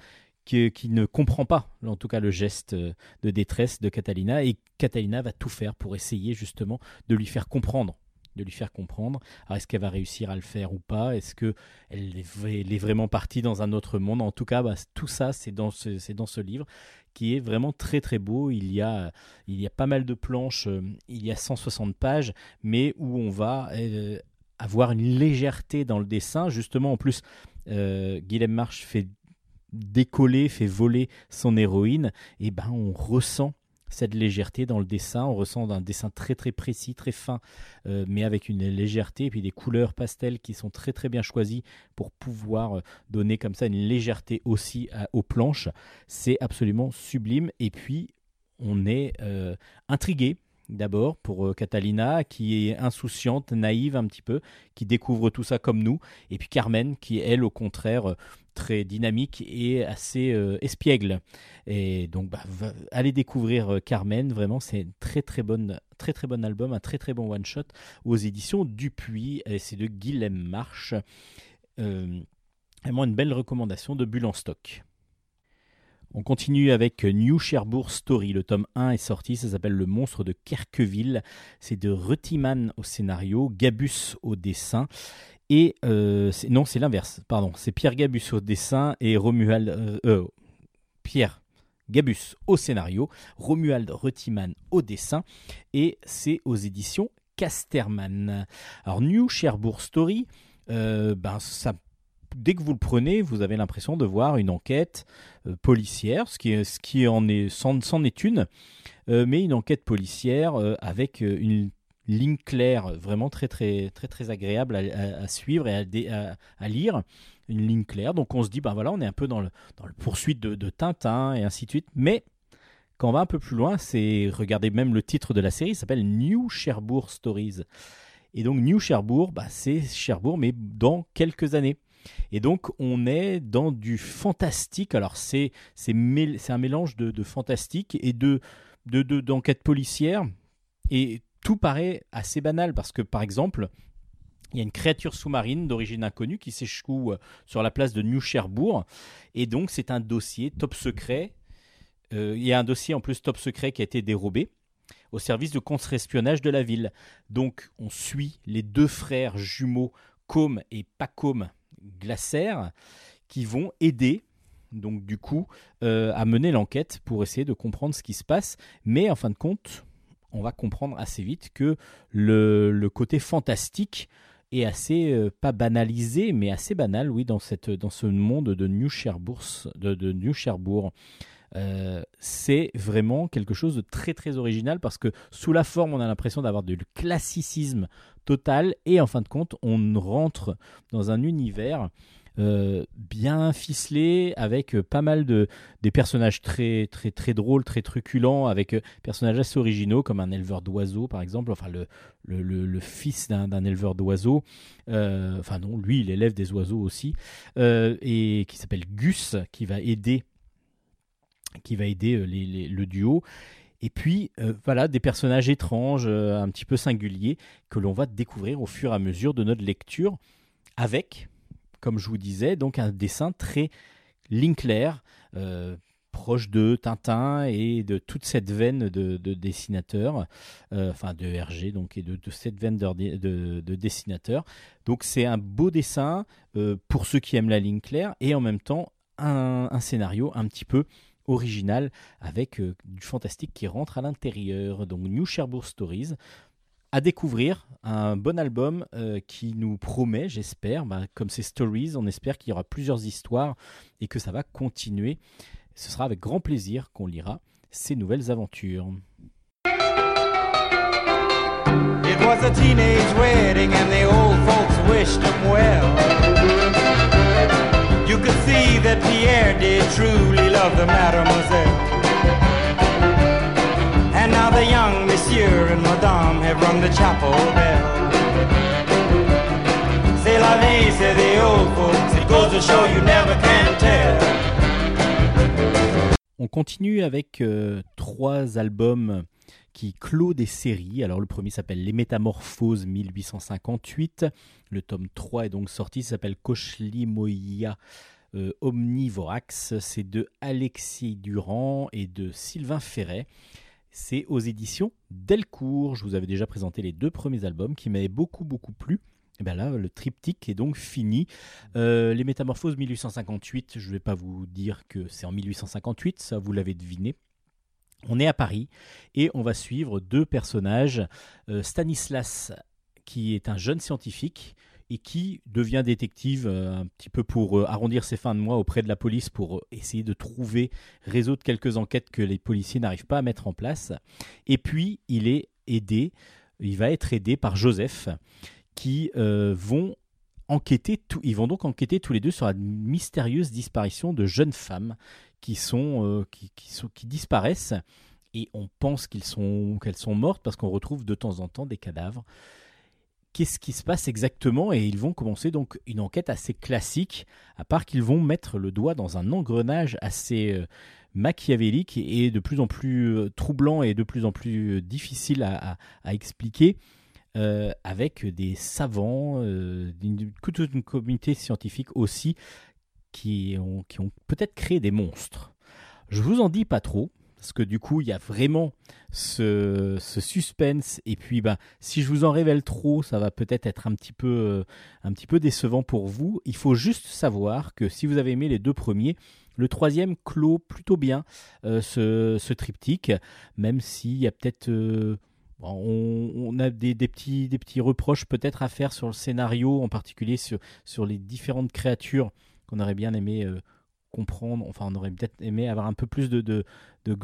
que- qui ne comprend pas, en tout cas, le geste euh, de détresse de Catalina, et Catalina va tout faire pour essayer justement de lui faire comprendre de lui faire comprendre. Est-ce qu'elle va réussir à le faire ou pas? Est-ce que elle est, vraiment partie dans un autre monde? En tout cas, bah, tout ça, c'est dans ce, livre qui est vraiment très très beau. Il y a, il a pas mal de planches, euh, il y a 160 pages, mais où on va euh, avoir une légèreté dans le dessin. Justement, en plus, euh, Guilhem March fait décoller, fait voler son héroïne. Et ben, on ressent cette légèreté dans le dessin. On ressent un dessin très très précis, très fin, euh, mais avec une légèreté et puis des couleurs pastel qui sont très très bien choisies pour pouvoir euh, donner comme ça une légèreté aussi aux planches. C'est absolument sublime. Et puis, on est euh, intrigué d'abord pour Catalina qui est insouciante, naïve un petit peu, qui découvre tout ça comme nous, et puis Carmen qui elle au contraire très dynamique et assez euh, espiègle. Et donc bah, allez découvrir euh, Carmen, vraiment c'est un très très bonne très très bon album, un très très bon one shot aux éditions Dupuis, c'est de Guilhem March. Euh, vraiment une belle recommandation de Bulle en stock. On continue avec New Cherbourg Story. Le tome 1 est sorti, ça s'appelle Le monstre de Kerqueville. C'est de Rutiman au scénario, Gabus au dessin. Et euh, non, c'est l'inverse, pardon. C'est Pierre Gabus au dessin et Romuald. euh, euh, Pierre Gabus au scénario, Romuald Rutiman au dessin. Et c'est aux éditions Casterman. Alors, New Cherbourg Story, euh, ben, ça, dès que vous le prenez, vous avez l'impression de voir une enquête policière, ce qui, ce qui en est, c'en est une, mais une enquête policière avec une ligne claire, vraiment très très très très agréable à, suivre et à, lire. Une ligne claire, donc on se dit, ben voilà, on est un peu dans le, dans le poursuite de, de Tintin et ainsi de suite. Mais quand on va un peu plus loin, c'est regardez même le titre de la série, il s'appelle New Cherbourg Stories. Et donc New Cherbourg, bah, c'est Cherbourg, mais dans quelques années. Et donc on est dans du fantastique. Alors c'est c'est un mélange de, de fantastique et de de de- d'enquête policière. Et tout paraît assez banal parce que par exemple, il y a une créature sous-marine d'origine inconnue qui s'échoue euh, sur la place de New Cherbourg. Et donc c'est un dossier top secret. Euh, il y a un dossier en plus top secret qui a été dérobé au service de contre-espionnage de la ville. Donc on suit les deux frères jumeaux Com et Pacôme Glacer qui vont aider donc du coup euh, à mener l'enquête pour essayer de comprendre ce qui se passe. Mais en fin de compte, on va comprendre assez vite que le, côté fantastique est assez euh, pas banalisé, mais assez banal, oui, dans ce monde de New Cherbourg. Euh, c'est vraiment quelque chose de très très original parce que sous la forme on a l'impression d'avoir du classicisme total et en fin de compte on rentre dans un univers bien ficelé avec euh, pas mal de des personnages très très très drôles très truculents avec euh, personnages assez originaux comme un éleveur d'oiseaux par exemple enfin le le, fils d'un éleveur d'oiseaux euh, enfin non lui il élève des oiseaux aussi euh, et qui s'appelle Gus qui va aider qui va aider euh, le duo. Et puis, euh, voilà, des personnages étranges, euh, un petit peu singuliers, que l'on va découvrir au fur et à mesure de notre lecture, avec, comme je vous disais, donc un dessin très claire, euh, proche de Tintin et de toute cette veine de, de dessinateurs, euh, enfin de Hergé, donc, et de, cette veine de, de, de dessinateurs. Donc c'est un beau dessin euh, pour ceux qui aiment la ligne claire, et en même temps un, scénario un petit peu original avec du fantastique qui rentre à l'intérieur. Donc New Cherbourg Stories à découvrir, un bon album euh, qui nous promet, j'espère, bah, comme ces stories, on espère qu'il y aura plusieurs histoires et que ça va continuer. Ce sera avec grand plaisir qu'on lira ces nouvelles aventures. On continue avec euh, trois albums qui clôt des séries. Alors le premier s'appelle Les Métamorphoses 1858. Le tome 3 est donc sorti, ça s'appelle Kochlimoia euh, Omnivorax. C'est de Alexis Durand et de Sylvain Ferret. C'est aux éditions Delcourt. Je vous avais déjà présenté les deux premiers albums qui m'avaient beaucoup beaucoup plu. Et bien là, le triptyque est donc fini. Euh, les Métamorphoses 1858, je ne vais pas vous dire que c'est en 1858, ça vous l'avez deviné. On est à Paris et on va suivre deux personnages, euh, Stanislas qui est un jeune scientifique et qui devient détective euh, un petit peu pour euh, arrondir ses fins de mois auprès de la police pour euh, essayer de trouver, résoudre quelques enquêtes que les policiers n'arrivent pas à mettre en place. Et puis, il est aidé, il va être aidé par Joseph qui vont enquêter, ils vont donc enquêter tous les deux sur la mystérieuse disparition de jeunes femmes qui disparaissent et on pense qu'ils qu'elles sont mortes parce qu'on retrouve de temps en temps des cadavres. Qu'est-ce qui se passe exactement Et ils vont commencer donc une enquête assez classique, à part qu'ils vont mettre le doigt dans un engrenage assez euh, machiavélique et de plus en plus euh, troublant et de plus en plus euh, difficile à, expliquer, avec des savants, toute une communauté scientifique aussi, qui ont, qui ont peut-être créé des monstres. Je vous en dis pas trop, parce que du coup, il y a vraiment ce, suspense. Et puis, bah, si je vous en révèle trop, ça va peut-être être un petit, peu, euh, un petit peu décevant pour vous. Il faut juste savoir que si vous avez aimé les deux premiers, le troisième clôt plutôt bien euh, ce, triptyque, même s'il y a peut-être... euh, on, a des, petits, des petits reproches peut-être à faire sur le scénario, en particulier sur, les différentes créatures qu'on aurait bien aimé comprendre. Enfin, on aurait peut-être aimé avoir un peu plus de,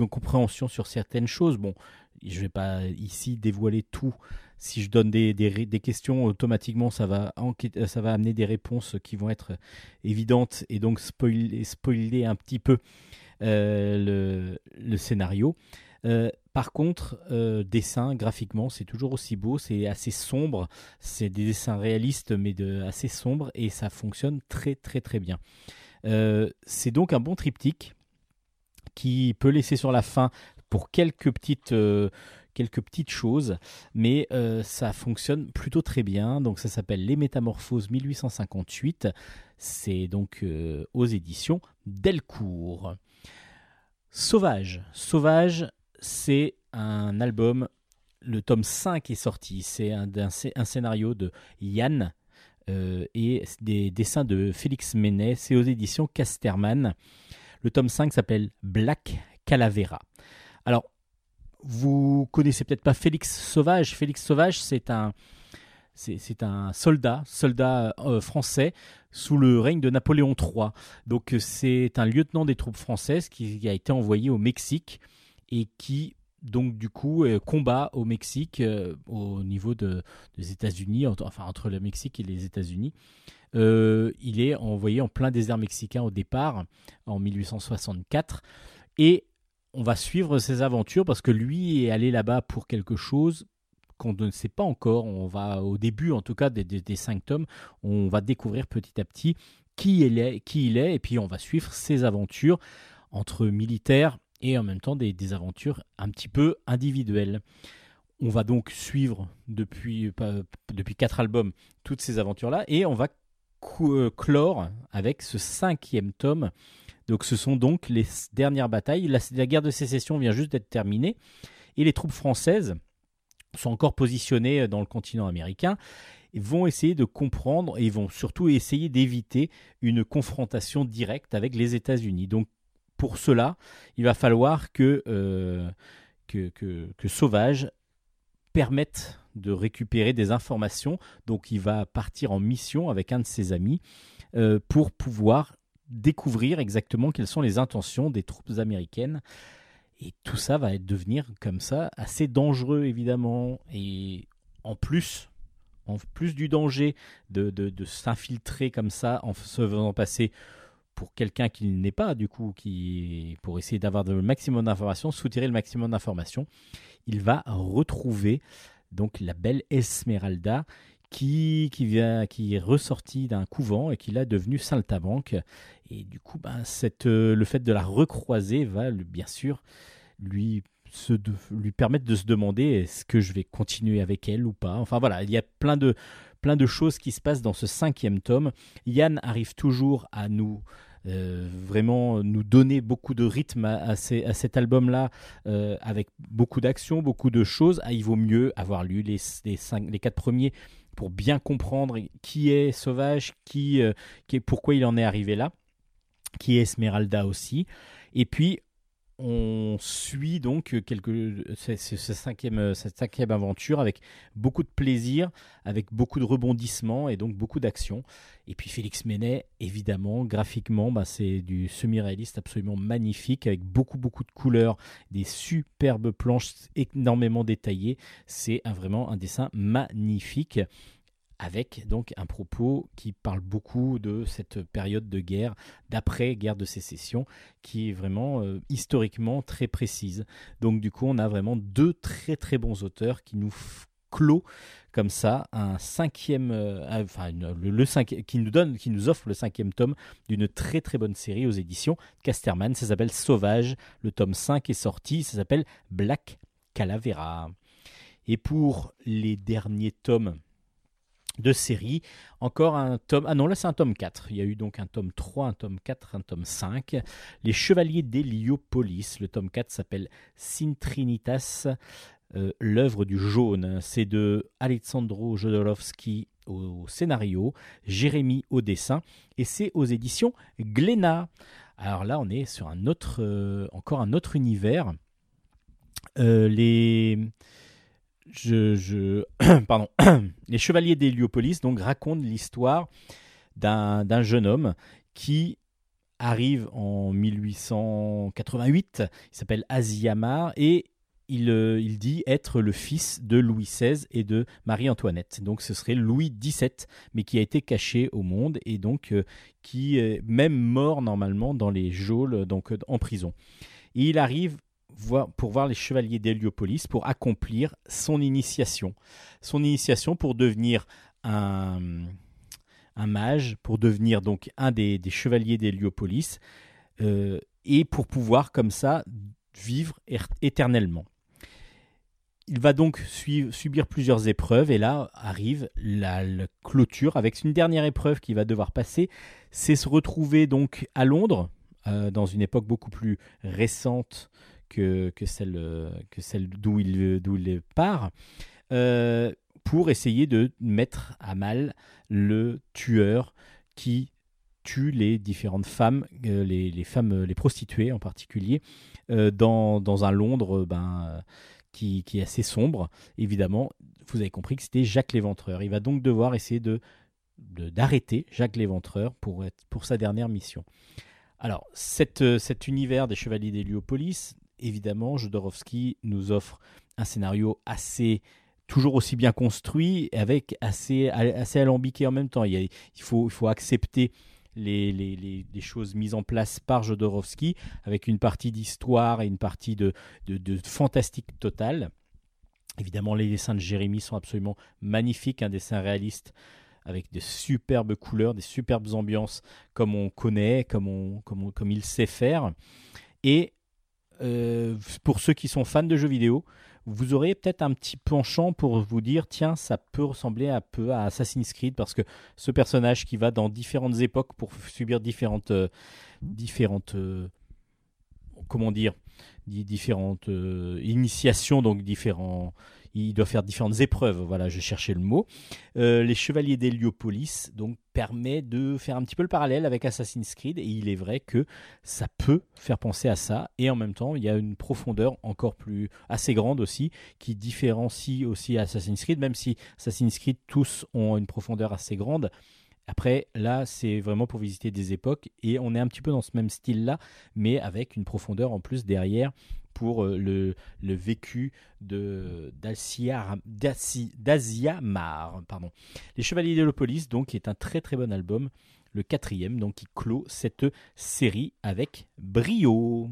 compréhension sur certaines choses. Bon, je vais pas ici dévoiler tout. Si je donne des, questions, automatiquement, ça va, enquêter- ça va amener des réponses qui vont être évidentes et donc spoiler, un petit peu euh, le, scénario. Euh, par contre, euh, dessin graphiquement, c'est toujours aussi beau, c'est assez sombre, c'est des dessins réalistes mais assez sombres et ça fonctionne très très très bien. Euh, c'est donc un bon triptyque qui peut laisser sur la fin pour quelques petites, euh, quelques petites choses, mais euh, ça fonctionne plutôt très bien. Donc ça s'appelle Les Métamorphoses 1858. C'est donc aux éditions Delcourt. Sauvage. Sauvage, c'est un album. Le tome 5 est sorti. C'est un, un, scénario de Yann et des dessins de Félix Menet. C'est aux éditions Casterman. Le tome 5 s'appelle Black Calavera. Alors, vous connaissez peut-être pas Félix Sauvage. Félix Sauvage, c'est un, c'est, un soldat, soldat euh, français sous le règne de Napoléon III. Donc, euh, c'est un lieutenant des troupes françaises qui a été envoyé au Mexique et qui donc du coup euh, combat au Mexique euh, au niveau de, des États-Unis, enfin entre le Mexique et les États-Unis. Euh, il est envoyé en plein désert mexicain au départ en 1864 et on va suivre ses aventures parce que lui est allé là-bas pour quelque chose qu'on ne sait pas encore. On va au début en tout cas des, des, des cinq tomes, on va découvrir petit à petit qui il est, qui il est et puis on va suivre ses aventures entre militaires et en même temps des, aventures un petit peu individuelles. On va donc suivre depuis, depuis quatre albums toutes ces aventures-là et on va euh, clore avec ce cinquième tome. Donc ce sont donc les dernières batailles. La, la guerre de sécession vient juste d'être terminée et les troupes françaises sont encore positionnées dans le continent américain et vont essayer de comprendre et vont surtout essayer d'éviter une confrontation directe avec les États-Unis. Donc pour cela, il va falloir que, euh, que, Sauvage permette de récupérer des informations. Donc il va partir en mission avec un de ses amis euh, pour pouvoir découvrir exactement quelles sont les intentions des troupes américaines. Et tout ça va devenir comme ça assez dangereux évidemment. Et en plus, en plus du danger de, de, de s'infiltrer comme ça en se faisant passer pour quelqu'un qu'il n'est pas, du coup, qui, pour essayer d'avoir le maximum d'informations, soutirer le maximum d'informations, il va retrouver donc la belle Esmeralda qui, qui, vient, qui est ressortie d'un couvent et qui l'a devenue saltabanque. Et du coup, ben, cette, euh, le fait de la recroiser va bien sûr lui, se lui permettre de se demander est-ce que je vais continuer avec elle ou pas. Enfin voilà, il y a plein de, plein de choses qui se passent dans ce cinquième tome. Yann arrive toujours à nous euh, vraiment nous donner beaucoup de rythme à, cet album-là, euh, avec beaucoup d'action, beaucoup de choses. Ah, il vaut mieux avoir lu les, quatre premiers pour bien comprendre qui est Sauvage, qui, euh, pourquoi il en est arrivé là, qui est Esmeralda aussi. Et puis, on suit donc cette cinquième aventure avec beaucoup de plaisir, avec beaucoup de rebondissements et donc beaucoup d'action. Et puis Félix Menet, évidemment, graphiquement, bah, c'est du semi-réaliste absolument magnifique, avec beaucoup beaucoup de couleurs, des superbes planches énormément détaillées. C'est vraiment un dessin magnifique avec donc un propos qui parle beaucoup de cette période de guerre, d'après-guerre de sécession, qui est vraiment euh, historiquement très précise. Donc du coup, on a vraiment deux très très bons auteurs qui nous clôt comme ça un cinquième, euh, le, qui nous donne, qui nous offre le cinquième tome d'une très très bonne série aux éditions Casterman. Ça s'appelle Sauvage. Le tome 5 est sorti. Ça s'appelle Black Calavera. Et pour les derniers tomes de série. Encore un tome. Ah non, là c'est un tome 4. Il y a eu donc un tome 3, un tome 4, un tome 5. Les Chevaliers d'Héliopolis. Le tome 4 s'appelle Sintrinitas, euh, l'œuvre du jaune. C'est de Alessandro Jodorowsky au scénario, Jérémy au dessin, et c'est aux éditions Glénat. Alors là, on est sur un autre, euh, encore un autre univers. Euh, les je, je- pardon, les chevaliers d'Héliopolis donc racontent l'histoire d'un jeune homme qui arrive en 1888. Il s'appelle Aziamar et il, euh, il dit être le fils de Louis XVI et de Marie-Antoinette. Donc ce serait Louis XVII, mais qui a été caché au monde et donc euh, qui est même mort normalement dans les geôles, donc en prison. Il arrive pour voir les chevaliers d'Héliopolis pour accomplir son initiation. Son initiation pour devenir un, mage, pour devenir donc un des, chevaliers d'Héliopolis, euh, et pour pouvoir comme ça vivre er- éternellement. Il va donc subir plusieurs épreuves et là arrive la, la clôture avec une dernière épreuve qu'il va devoir passer, c'est se retrouver donc à Londres, euh, dans une époque beaucoup plus récente que, celle, que celle d'où il, il part, euh, pour essayer de mettre à mal le tueur qui tue les différentes femmes, euh, les, les femmes, les prostituées en particulier, euh, dans, dans un Londres ben, qui, qui est assez sombre. Évidemment, vous avez compris que c'était Jacques l'Éventreur. Il va donc devoir essayer de d'arrêter Jacques l'Éventreur pour, pour sa dernière mission. Alors, cette, cet univers des Chevaliers d'Héliopolis, évidemment, Jodorowsky nous offre un scénario assez toujours aussi bien construit, avec assez, assez alambiqué en même temps. Il, faut, il faut accepter les, les, les- les choses mises en place par Jodorowsky, avec une partie d'histoire et une partie de, de, fantastique total. Évidemment, les dessins de Jérémy sont absolument magnifiques, un dessin réaliste avec de superbes couleurs, des superbes ambiances comme on connaît, comme, on, comme, comme il sait faire. Et euh, pour ceux qui sont fans de jeux vidéo, vous aurez peut-être un petit penchant pour vous dire tiens, ça peut ressembler un peu à Assassin's Creed parce que ce personnage qui va dans différentes époques pour subir différentes, euh, différentes euh, comment dire, di- différentes initiations, donc différents. Il doit faire différentes épreuves, voilà, je cherchais le mot. Les Chevaliers d'Héliopolis donc permet de faire un petit peu le parallèle avec Assassin's Creed. Et il est vrai que ça peut faire penser à ça. Et en même temps il y a une profondeur encore plus assez grande aussi qui différencie aussi Assassin's Creed même si Assassin's Creed tous ont une profondeur assez grande. Après là c'est vraiment pour visiter des époques. Et on est un petit peu dans ce même style là mais avec une profondeur en plus derrière pour euh, le, le vécu d'Asiamar pardon les Chevaliers d'Hélopolis, donc, est un très très bon album, le quatrième, donc, qui clôt cette série avec brio.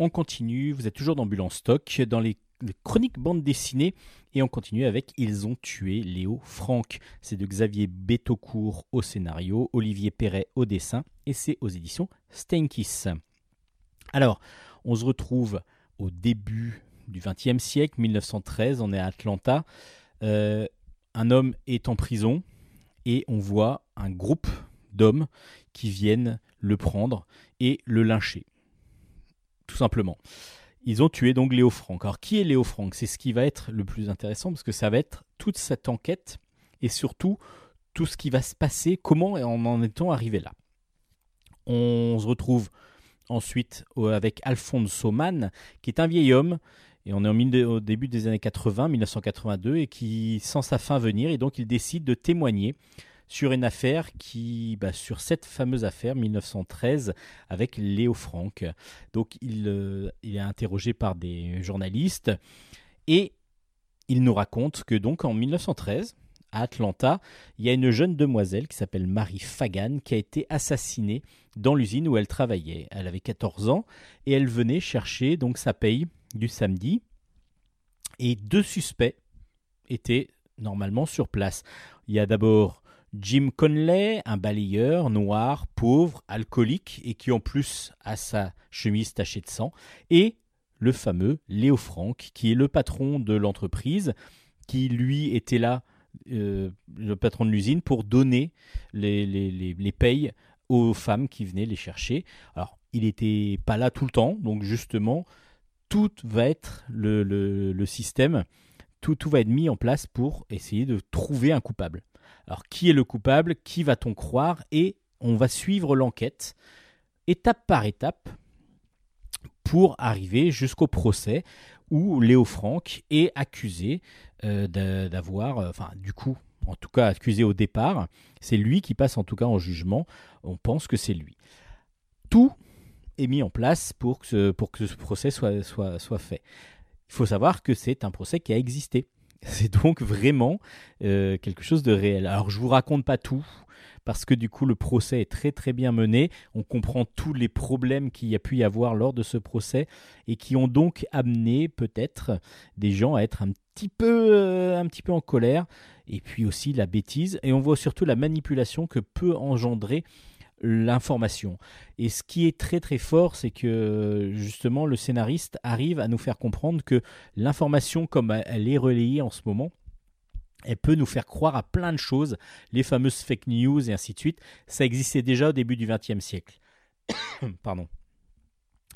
On continue, vous êtes toujours dans Bulle en stock, dans les, chroniques bandes dessinées, et on continue avec Ils ont tué Léo Franck. C'est de Xavier Bétaucourt au scénario, Olivier Perret au dessin, et c'est aux éditions Steinkiss. Alors, on se retrouve au début du XXe siècle, 1913, on est à Atlanta. Euh, un homme est en prison et on voit un groupe d'hommes qui viennent le prendre et le lyncher. Tout simplement. Ils ont tué donc Léo Franck. Alors qui est Léo Franck? C'est ce qui va être le plus intéressant parce que ça va être toute cette enquête et surtout tout ce qui va se passer, comment en en est-on arrivé là? On se retrouve ensuite avec Alfonso Mann, qui est un vieil homme, et on est au début des années 80, 1982, et qui sent sa fin venir, et donc il décide de témoigner sur une affaire qui, bah, sur cette fameuse affaire 1913 avec Léo Franck. Donc il, euh, il est interrogé par des journalistes et il nous raconte que donc en 1913, à Atlanta, il y a une jeune demoiselle qui s'appelle Marie Fagan qui a été assassinée dans l'usine où elle travaillait. Elle avait 14 ans et elle venait chercher donc sa paye du samedi. Et deux suspects étaient normalement sur place. Il y a d'abord Jim Conley, un balayeur noir, pauvre, alcoolique et qui en plus a sa chemise tachée de sang, et le fameux Léo Franck, qui est le patron de l'entreprise, qui lui était là, euh, le patron de l'usine, pour donner les, les, les, les payes aux femmes qui venaient les chercher. Alors, il n'était pas là tout le temps, donc justement, tout va être le, le, le système, tout, tout va être mis en place pour essayer de trouver un coupable. Alors, qui est le coupable? Qui va-t-on croire? Et on va suivre l'enquête, étape par étape, pour arriver jusqu'au procès où Léo Franck est accusé euh, d'a- d'avoir, euh, enfin, du coup, en tout cas accusé au départ. C'est lui qui passe en tout cas en jugement. On pense que c'est lui. Tout est mis en place pour que ce, procès soit fait. Il faut savoir que c'est un procès qui a existé. C'est donc vraiment euh, quelque chose de réel. Alors je vous raconte pas tout parce que du coup le procès est très très bien mené. On comprend tous les problèmes qu'il y a pu y avoir lors de ce procès et qui ont donc amené peut-être des gens à être un petit peu euh, un petit peu en colère et puis aussi la bêtise et on voit surtout la manipulation que peut engendrer l'information. Et ce qui est très très fort, c'est que justement le scénariste arrive à nous faire comprendre que l'information comme elle est relayée en ce moment, elle peut nous faire croire à plein de choses, les fameuses fake news et ainsi de suite. Ça existait déjà au début du XXe siècle. Pardon.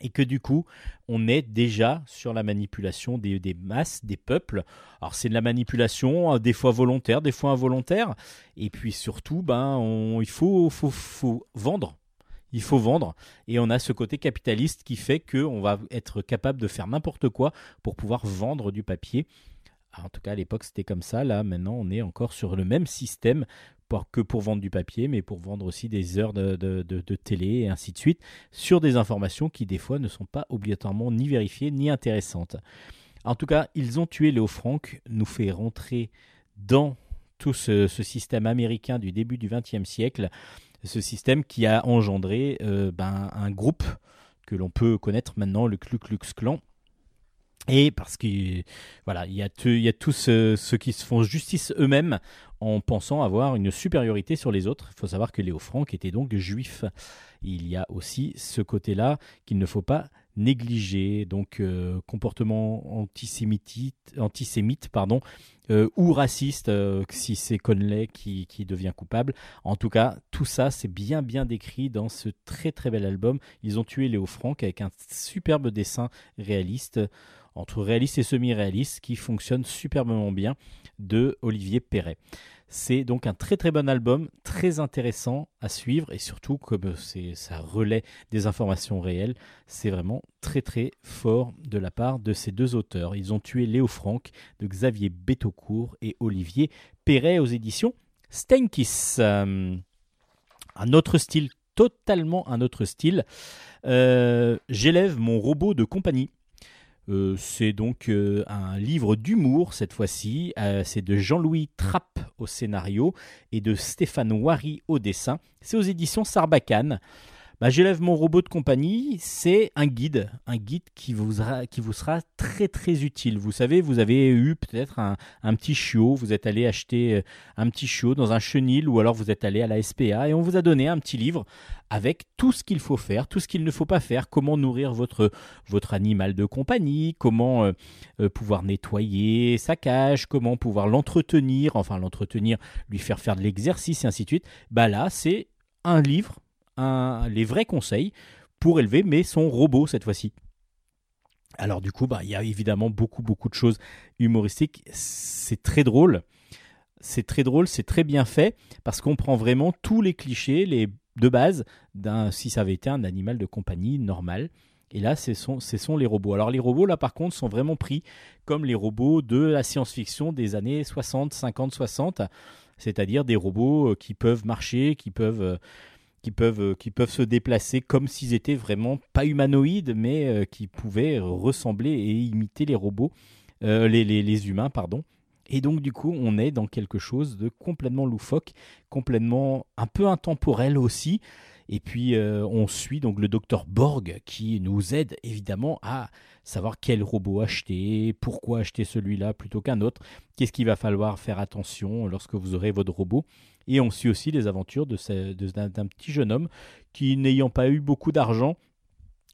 Et que du coup, on est déjà sur la manipulation des, masses, des peuples. Alors c'est de la manipulation, euh, des fois volontaire, des fois involontaire. Et puis surtout, ben, il faut vendre. Il faut vendre. Et on a ce côté capitaliste qui fait qu'on va être capable de faire n'importe quoi pour pouvoir vendre du papier. Ah, En tout cas, à l'époque, c'était comme ça. Là, maintenant, on est encore sur le même système, que pour vendre du papier, mais pour vendre aussi des heures de, télé et ainsi de suite, sur des informations qui, des fois, ne sont pas obligatoirement ni vérifiées ni intéressantes. En tout cas, ils ont tué Léo Franck, nous fait rentrer dans tout ce, ce système américain du début du XXe siècle, ce système qui a engendré euh, ben, un groupe que l'on peut connaître maintenant, le Ku Klux Klan. Et parce que voilà, il y a, tous ceux qui se font justice eux-mêmes en pensant avoir une supériorité sur les autres. Il faut savoir que Léo Franck était donc juif. Il y a aussi ce côté-là qu'il ne faut pas négliger. Donc euh, comportement antisémite, antisémite pardon, euh, ou raciste euh, si c'est Conley qui, qui devient coupable. En tout cas, tout ça, c'est bien bien décrit dans ce très très bel album. Ils ont tué Léo Franck avec un superbe dessin réaliste entre réaliste et semi-réaliste qui fonctionne superbement bien de Olivier Perret. C'est donc un très très bon album, très intéressant à suivre et surtout comme ça relaie des informations réelles, c'est vraiment très très fort de la part de ces deux auteurs. Ils ont tué Léo Franck de Xavier Betaucourt et Olivier Perret aux éditions Steinkiss. Euh, un autre style, totalement un autre style. Euh, J'élève mon robot de compagnie. Euh, c'est donc euh, un livre d'humour cette fois-ci. Euh, c'est de Jean-Louis Trapp au scénario et de Stéphane Wary au dessin. C'est aux éditions Sarbacane. Bah, J'élève mon robot de compagnie, c'est un guide, un guide qui vous, sera, très très utile. Vous savez, vous avez eu peut-être un, un petit chiot, vous êtes allé acheter euh, un petit chiot dans un chenil ou alors vous êtes allé à la SPA et on vous a donné un petit livre avec tout ce qu'il faut faire, tout ce qu'il ne faut pas faire, comment nourrir votre, votre animal de compagnie, comment euh, euh, pouvoir nettoyer sa cage, comment pouvoir l'entretenir, enfin l'entretenir, lui faire faire de l'exercice et ainsi de suite. Bah là, c'est un livre les vrais conseils pour élever, mais son robot cette fois-ci. Alors du coup, bah, il y a évidemment beaucoup, beaucoup de choses humoristiques. C'est très drôle. C'est très drôle, c'est très bien fait, parce qu'on prend vraiment tous les clichés les, de base d'un si ça avait été un animal de compagnie normal. Et là, ce sont, ce sont les robots. Alors les robots, là, par contre, sont vraiment pris comme les robots de la science-fiction des années 60, 50, 60, c'est-à-dire des robots euh, qui peuvent marcher, qui peuvent... euh, qui peuvent, se déplacer comme s'ils étaient vraiment pas humanoïdes, mais euh, qui pouvaient ressembler et imiter les robots, euh, les, les- les humains, pardon. Et donc du coup, on est dans quelque chose de complètement loufoque, complètement un peu intemporel aussi. Et puis euh, on suit donc le docteur Borg qui nous aide évidemment à savoir quel robot acheter, pourquoi acheter celui-là plutôt qu'un autre, qu'est-ce qu'il va falloir faire attention lorsque vous aurez votre robot. Et on suit aussi les aventures de de- d'un d'un petit jeune homme qui, n'ayant pas eu beaucoup d'argent,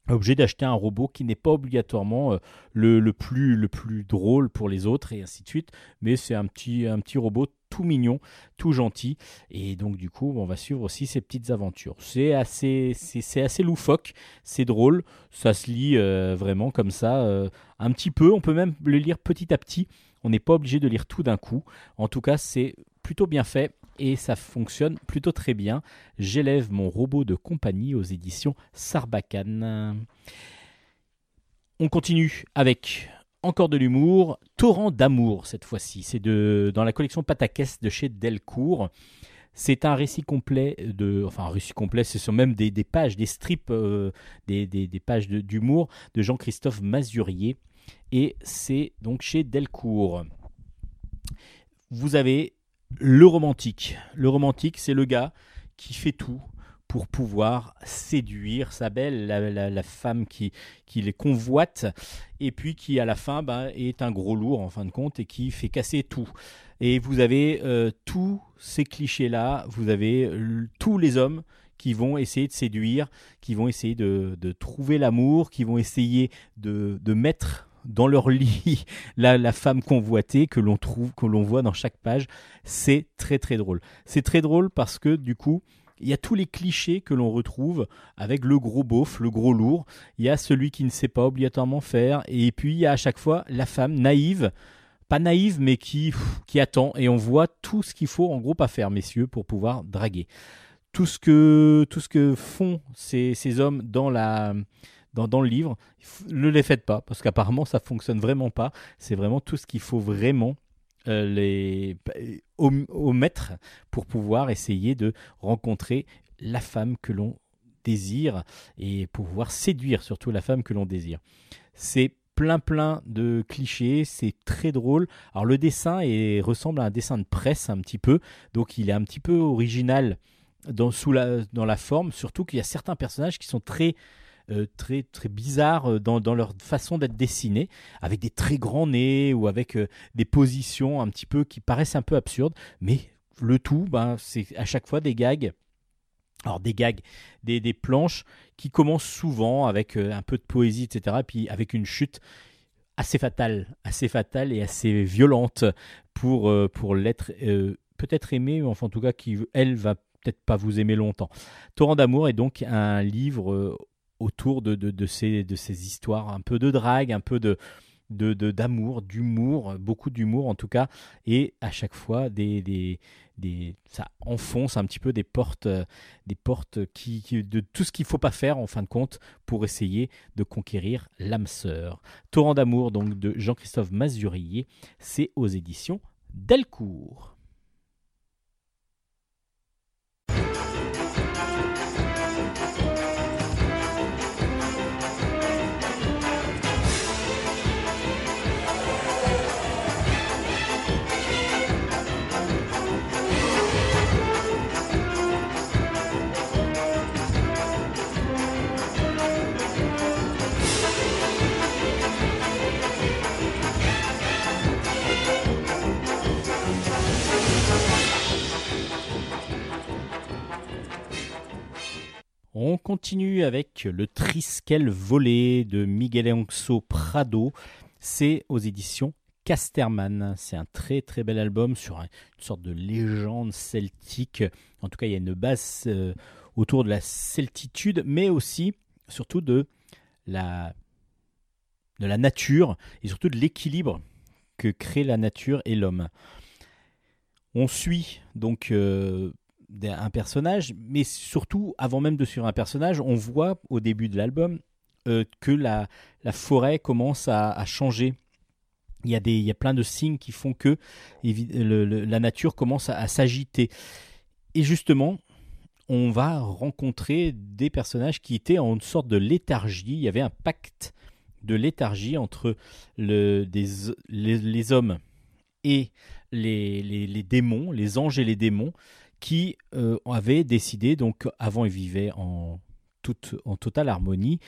obligé d'acheter un robot qui n'est pas obligatoirement euh, le, le plus, le plus drôle pour les autres, et ainsi de suite. Mais c'est un petit, un petit robot tout mignon, tout gentil. Et donc, du coup, on va suivre aussi ses petites aventures. C'est assez, loufoque, c'est drôle, ça se lit euh, vraiment comme ça, euh, un petit peu. On peut même le lire petit à petit. On n'est pas obligé de lire tout d'un coup. En tout cas, c'est plutôt bien fait et ça fonctionne plutôt très bien. J'élève mon robot de compagnie aux éditions Sarbacane. On continue avec encore de l'humour, Torrent d'amour cette fois-ci. C'est de dans la collection Patakès de chez Delcourt. C'est un récit complet de, enfin un récit complet, ce sont même des, pages, des strips, euh, des, pages d'humour de Jean-Christophe Mazurier. Et c'est donc chez Delcourt. Vous avez le romantique. Le romantique, c'est le gars qui fait tout pour pouvoir séduire sa belle, la, femme qui, qui les convoite, et puis qui à la fin ben, est un gros lourd en fin de compte et qui fait casser tout. Et vous avez euh, tous ces clichés-là, vous avez tous les hommes qui vont essayer de séduire, qui vont essayer de, de trouver l'amour, qui vont essayer de, de mettre dans leur lit la, la femme convoitée que l'on trouve, que l'on voit dans chaque page. C'est très très drôle. C'est très drôle parce que du coup, il y a tous les clichés que l'on retrouve avec le gros beauf, le gros lourd. Il y a celui qui ne sait pas obligatoirement faire. Et puis, il y a à chaque fois la femme naïve. Pas naïve, mais qui, qui attend. Et on voit tout ce qu'il faut, en gros, pas faire, messieurs, pour pouvoir draguer. Tout ce que, tout ce que font ces, ces hommes dans, la, dans, dans le livre, ne les faites pas, parce qu'apparemment, ça fonctionne vraiment pas. C'est vraiment tout ce qu'il faut vraiment euh, les, om- omettre pour pouvoir essayer de rencontrer la femme que l'on désire et pouvoir séduire surtout la femme que l'on désire. C'est plein plein de clichés, c'est très drôle. Alors le dessin est, ressemble à un dessin de presse un petit peu, donc il est un petit peu original dans, sous la, dans la forme, surtout qu'il y a certains personnages qui sont très euh, très très bizarres euh, dans, dans leur façon d'être dessinés, avec des très grands nez ou avec euh, des positions un petit peu qui paraissent un peu absurdes, mais le tout, ben, c'est à chaque fois des gags. Alors des gags, des, des planches qui commencent souvent avec un peu de poésie, etc. Puis avec une chute assez fatale, assez fatale et assez violente pour, pour l'être peut-être aimé, enfin en tout cas qui, elle, va peut-être pas vous aimer longtemps. Torrent d'amour est donc un livre autour de, de, ces, histoires, un peu de drague, un peu de d'amour, d'humour, beaucoup d'humour en tout cas, et à chaque fois des, ça enfonce un petit peu des portes, euh, des portes qui- de tout ce qu'il faut pas faire en fin de compte pour essayer de conquérir l'âme sœur. Torrent d'amour donc de Jean-Christophe Mazurier, c'est aux éditions Delcourt. Continue avec le Triskel volé de Miguel Anxo Prado. C'est aux éditions Casterman. C'est un très très bel album sur un- une sorte de légende celtique. En tout cas, il y a une base euh, autour de la celtitude, mais aussi, surtout, de la, de la nature et surtout de l'équilibre que crée la nature et l'homme. On suit donc euh, des- un personnage, mais surtout, avant même de suivre un personnage, on voit au début de l'album euh, que la, la forêt commence à, changer. Il y, a des, il y a plein de signes qui font que le- la nature commence à, s'agiter. Et justement, on va rencontrer des personnages qui étaient en une sorte de léthargie. Il y avait un pacte de léthargie entre les, hommes et les- les démons, les anges et les démons, qui euh, avaient décidé, donc avant ils vivaient en, toute, totale harmonie,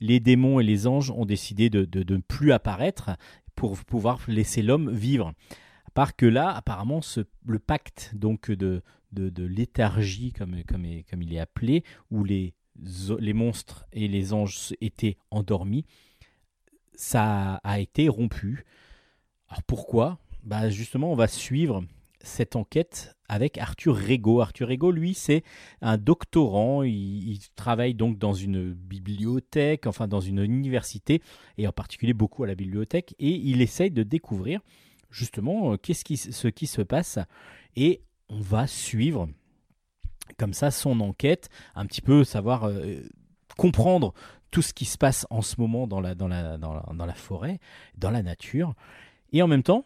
les démons et les anges ont décidé de, ne plus apparaître pour pouvoir laisser l'homme vivre. À part que là, apparemment, le pacte donc de, léthargie, comme, il est appelé, où les, les monstres et les anges étaient endormis, ça a été rompu. Alors pourquoi? Bah Justement, on va suivre cette enquête avec Arthur Rego. Arthur Rego, lui, c'est un doctorant. Il, il travaille donc dans une bibliothèque, enfin dans une université, et en particulier beaucoup à la bibliothèque. Et il essaye de découvrir justement euh, qu'est-ce qui, ce qui se passe. Et on va suivre comme ça son enquête, un petit peu savoir euh, comprendre tout ce qui se passe en ce moment dans la forêt, dans la nature. Et en même temps,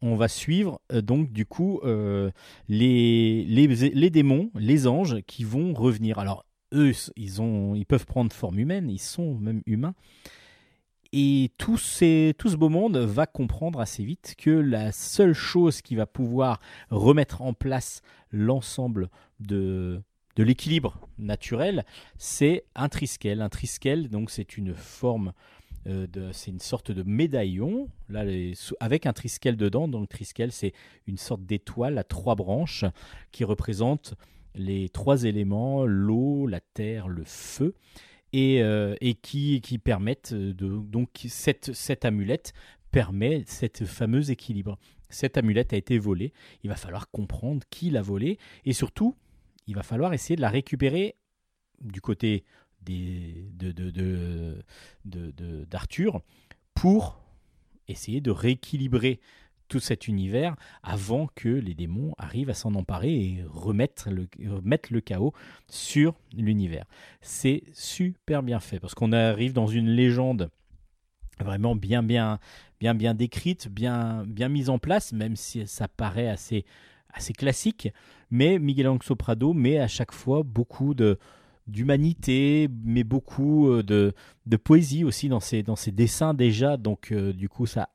on va suivre euh, donc du coup euh, les, les, les démons, les anges qui vont revenir. Alors eux, ils, ont, ils peuvent prendre forme humaine, ils sont même humains. Et tout, ces, tout ce beau monde va comprendre assez vite que la seule chose qui va pouvoir remettre en place l'ensemble de, de l'équilibre naturel, c'est un triskel. Un triskel, donc c'est une forme euh, c'est une sorte de médaillon, là, avec un triskel dedans. Donc triskel, c'est une sorte d'étoile à trois branches qui représente les trois éléments l'eau, la terre, le feu. Et, euh, qui, permettent de donc cette, cette amulette permet cette fameuse équilibre. Cette amulette a été volée. Il va falloir comprendre qui l'a volée et surtout il va falloir essayer de la récupérer du côté de- d'Arthur pour essayer de rééquilibrer tout cet univers avant que les démons arrivent à s'en emparer et remettre le, remettre le chaos sur l'univers. C'est super bien fait parce qu'on arrive dans une légende vraiment bien bien bien bien décrite, bien bien mise en place, même si ça paraît assez assez classique. Mais Miguel Angso Prado met à chaque fois beaucoup de d'humanité, mais beaucoup euh, de, de poésie aussi dans ses, dans dessins déjà. Donc euh, du coup, ça,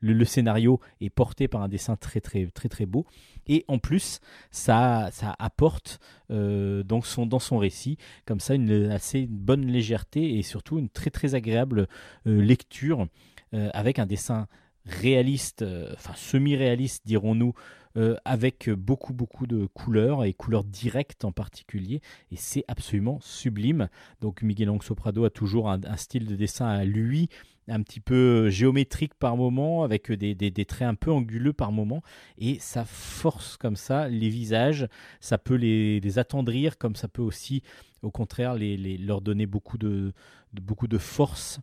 le, scénario est porté par un dessin très très très très beau. Et en plus, ça, ça apporte euh, donc son, dans son récit comme ça une assez bonne légèreté et surtout une très très agréable lecture avec un dessin réaliste, enfin semi-réaliste dirons-nous, euh, avec beaucoup beaucoup de couleurs et couleurs directes en particulier et c'est absolument sublime. Donc Miguel Angso Prado a toujours un, style de dessin à lui, un petit peu géométrique par moment, avec des, des- traits un peu anguleux par moment, et ça force comme ça les visages, ça peut les, les attendrir, comme ça peut aussi, au contraire, les, les- leur donner beaucoup de- beaucoup de force.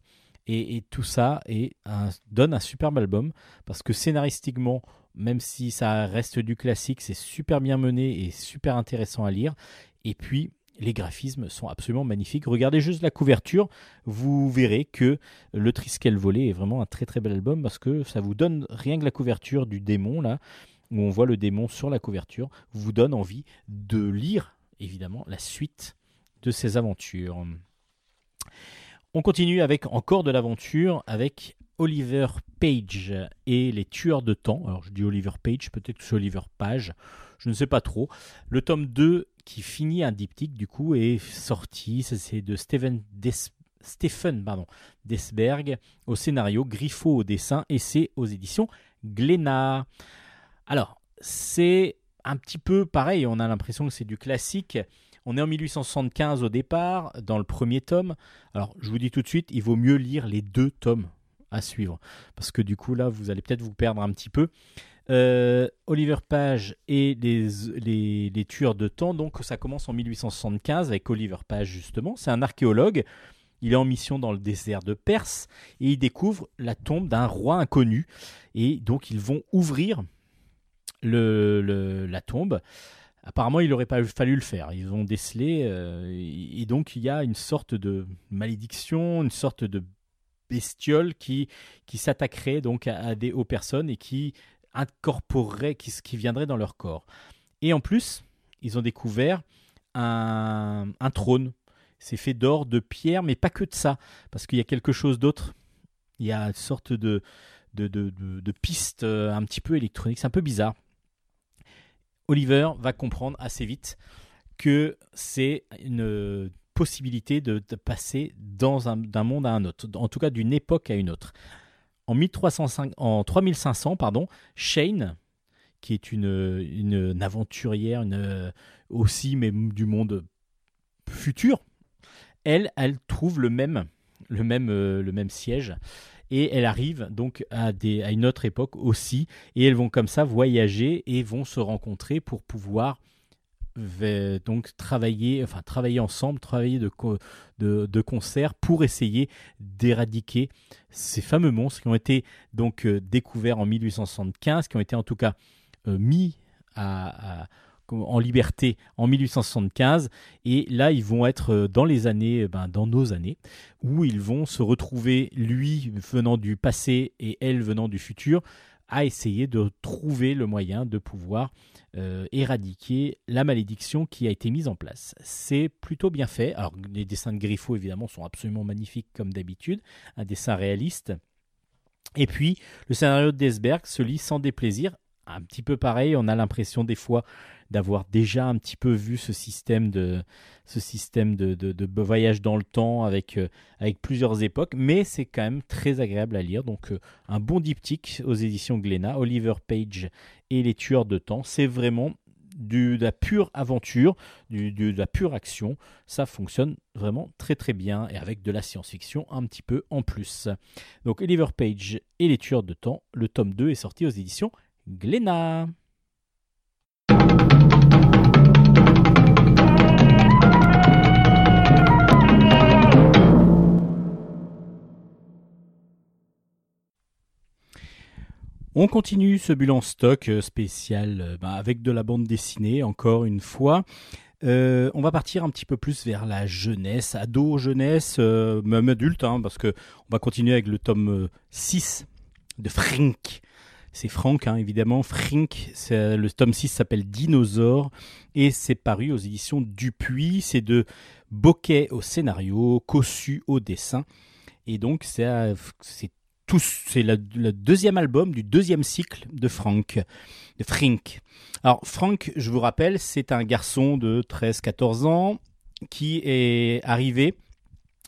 Et, tout ça donne un superbe album, parce que scénaristiquement, même si ça reste du classique, c'est super bien mené et super intéressant à lire. Et puis, les graphismes sont absolument magnifiques. Regardez juste la couverture, vous verrez que Le Triskel volé est vraiment un très très bel album parce que ça vous donne rien que la couverture du démon là, où on voit le démon sur la couverture, vous donne envie de lire évidemment la suite de ses aventures. On continue avec encore de l'aventure avec Oliver Page et les tueurs de temps. Alors je dis Oliver Page, peut-être que c'est Oliver Page, je ne sais pas trop. Le tome 2 qui finit un diptyque du coup est sorti, c'est de Stephen Desberg au scénario, Griffo au dessin et c'est aux éditions Glénat. Alors, c'est un petit peu pareil, on a l'impression que c'est du classique. On est en 1875 au départ, dans le premier tome. Alors, je vous dis tout de suite, il vaut mieux lire les deux tomes à suivre. Parce que du coup, là, vous allez peut-être vous perdre un petit peu. Euh, Oliver Page et les, tueurs de temps. Donc, ça commence en 1875 avec Oliver Page, justement. C'est un archéologue. Il est en mission dans le désert de Perse et il découvre la tombe d'un roi inconnu. Et donc, ils vont ouvrir la tombe. Apparemment, il n'aurait pas fallu le faire. Ils ont décelé. euh, et donc, il y a une sorte de malédiction, une sorte de bestiole qui, qui s'attaquerait donc à, des, aux personnes et qui incorporerait, qui, qui viendrait dans leur corps. Et en plus, ils ont découvert un, un trône. C'est fait d'or, de pierre, mais pas que de ça, parce qu'il y a quelque chose d'autre. Il y a une sorte de, de, de, de- de piste euh, un petit peu électronique. C'est un peu bizarre. Oliver va comprendre assez vite que c'est une possibilité de, passer d'un monde à un autre, en tout cas d'une époque à une autre. En, 1305 en 3500, pardon, Shane, qui est une, une, une aventurière une, aussi, mais du monde futur, elle, elle trouve le même, le même, euh, le même siège. Et elle arrive donc à, des, à une autre époque aussi. Et elles vont comme ça voyager et vont se rencontrer pour pouvoir donc travailler, enfin travailler ensemble, travailler de, de, concert pour essayer d'éradiquer ces fameux monstres qui ont été donc euh, découverts en 1875, qui ont été en tout cas euh, mis à- en liberté en 1875 et là ils vont être euh, dans les années euh, ben, dans nos années où ils vont se retrouver lui venant du passé et elle venant du futur à essayer de trouver le moyen de pouvoir euh, éradiquer la malédiction qui a été mise en place. C'est plutôt bien fait. Alors les dessins de Griffo évidemment sont absolument magnifiques comme d'habitude, un dessin réaliste. Et puis le scénario de Desberg se lit sans déplaisir, un petit peu pareil, on a l'impression des fois d'avoir déjà un petit peu vu ce système de ce système de, de- voyage dans le temps avec euh, avec plusieurs époques, mais c'est quand même très agréable à lire. Donc euh, un bon diptyque aux éditions Glénat, Oliver Page et les tueurs de temps, c'est vraiment du, de la pure aventure, du, du- de la pure action. Ça fonctionne vraiment très très bien et avec de la science-fiction un petit peu en plus. Donc Oliver Page et les tueurs de temps, le tome 2 est sorti aux éditions Glénat. On continue ce bilan stock euh, spécial euh, bah, avec de la bande dessinée, encore une fois. Euh, on va partir un petit peu plus vers la jeunesse, ado, jeunesse, même adulte, hein, parce que on va continuer avec le tome euh, 6 de Frink. C'est Franck, hein, évidemment. Frink, c'est- le tome 6 s'appelle Dinosaure et c'est paru aux éditions Dupuis. C'est de Boquet au scénario, Cossu au dessin. Et donc, c'est euh, c'est le deuxième album du deuxième cycle de Frank, de Frink. Alors, Frank, je vous rappelle, c'est un garçon de 13-14 ans qui est arrivé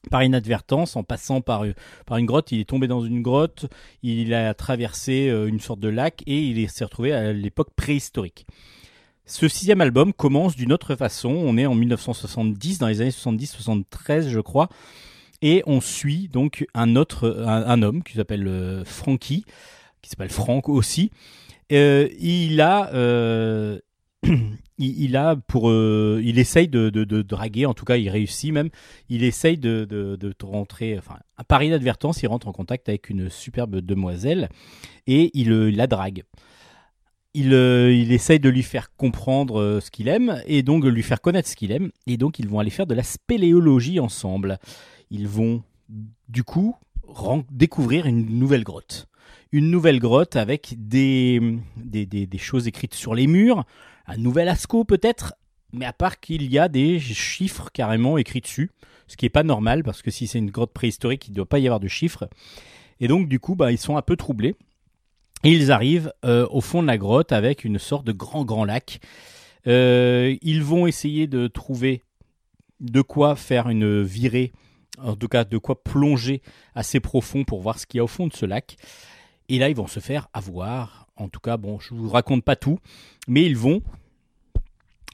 par inadvertance en passant par, euh, par une grotte. Il est tombé dans une grotte, il a traversé euh, une sorte de lac et il est- s'est retrouvé à l'époque préhistorique. Ce sixième album commence d'une autre façon. On est en 1970, dans les années 70-73, je crois. Et on suit donc un autre, un, homme qui s'appelle euh, Frankie, qui s'appelle Franck aussi. Il a, il, a pour, euh, il essaye de, draguer, en tout cas il réussit même. Il essaye de, rentrer, enfin, par inadvertance, il rentre en contact avec une superbe demoiselle et il euh, la drague. Il, euh, il essaye de lui faire comprendre ce qu'il aime et donc lui faire connaître ce qu'il aime. Et donc ils vont aller faire de la spéléologie ensemble. Ils vont du coup découvrir une nouvelle grotte. Une nouvelle grotte avec des choses écrites sur les murs, un nouvel asco peut-être, mais à part qu'il y a des chiffres carrément écrits dessus, ce qui n'est pas normal parce que si c'est une grotte préhistorique, il ne doit pas y avoir de chiffres. Et donc du coup, bah, ils sont un peu troublés. Et ils arrivent euh, au fond de la grotte avec une sorte de grand grand lac. Euh, ils vont essayer de trouver de quoi faire une virée, en tout cas de quoi plonger assez profond pour voir ce qu'il y a au fond de ce lac. Et là, ils vont se faire avoir. En tout cas, bon, je vous raconte pas tout, mais ils vont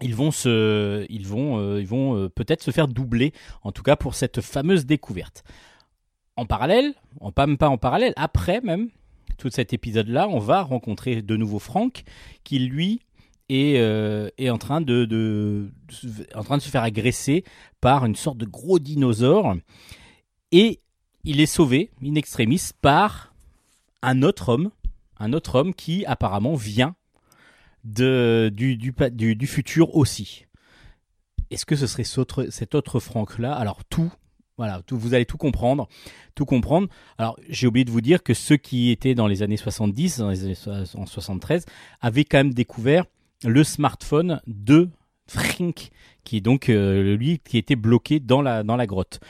ils vont se, ils vont, euh, ils vont euh, peut-être se faire doubler, en tout cas pour cette fameuse découverte. En parallèle, en pas pas en parallèle, après même tout cet épisode-là, on va rencontrer de nouveau Frank, qui lui est, euh, en train en train de se faire agresser par une sorte de gros dinosaure, et il est sauvé in extremis par un autre homme, un autre homme qui apparemment vient du, futur aussi. Est-ce que ce serait cet autre, cet Franck-là? Alors tout, voilà, tout, vous allez tout comprendre, tout comprendre. Alors j'ai oublié de vous dire que ceux qui étaient dans les années 70, dans les années en 73, avaient quand même découvert le smartphone de Frink, qui est donc euh, lui qui était bloqué dans la grotte.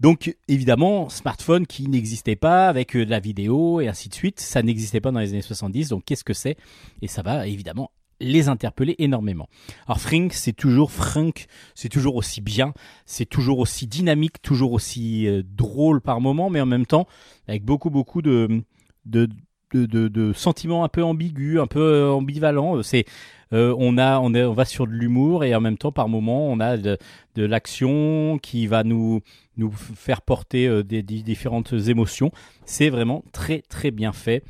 Donc évidemment, smartphone qui n'existait pas avec euh, de la vidéo et ainsi de suite, ça n'existait pas dans les années 70. Donc qu'est-ce que c'est? Et ça va évidemment les interpeller énormément. Alors Frink, c'est toujours Frink, c'est toujours aussi bien, c'est toujours aussi dynamique, toujours aussi euh, drôle par moment, mais en même temps avec beaucoup beaucoup de de, de, sentiments un peu ambigus, un peu euh, ambivalents. C'est euh, on a on, est, on va sur de l'humour et en même temps par moment on a de, l'action qui va nous nous faire porter euh, des, des différentes émotions. C'est vraiment très très bien fait.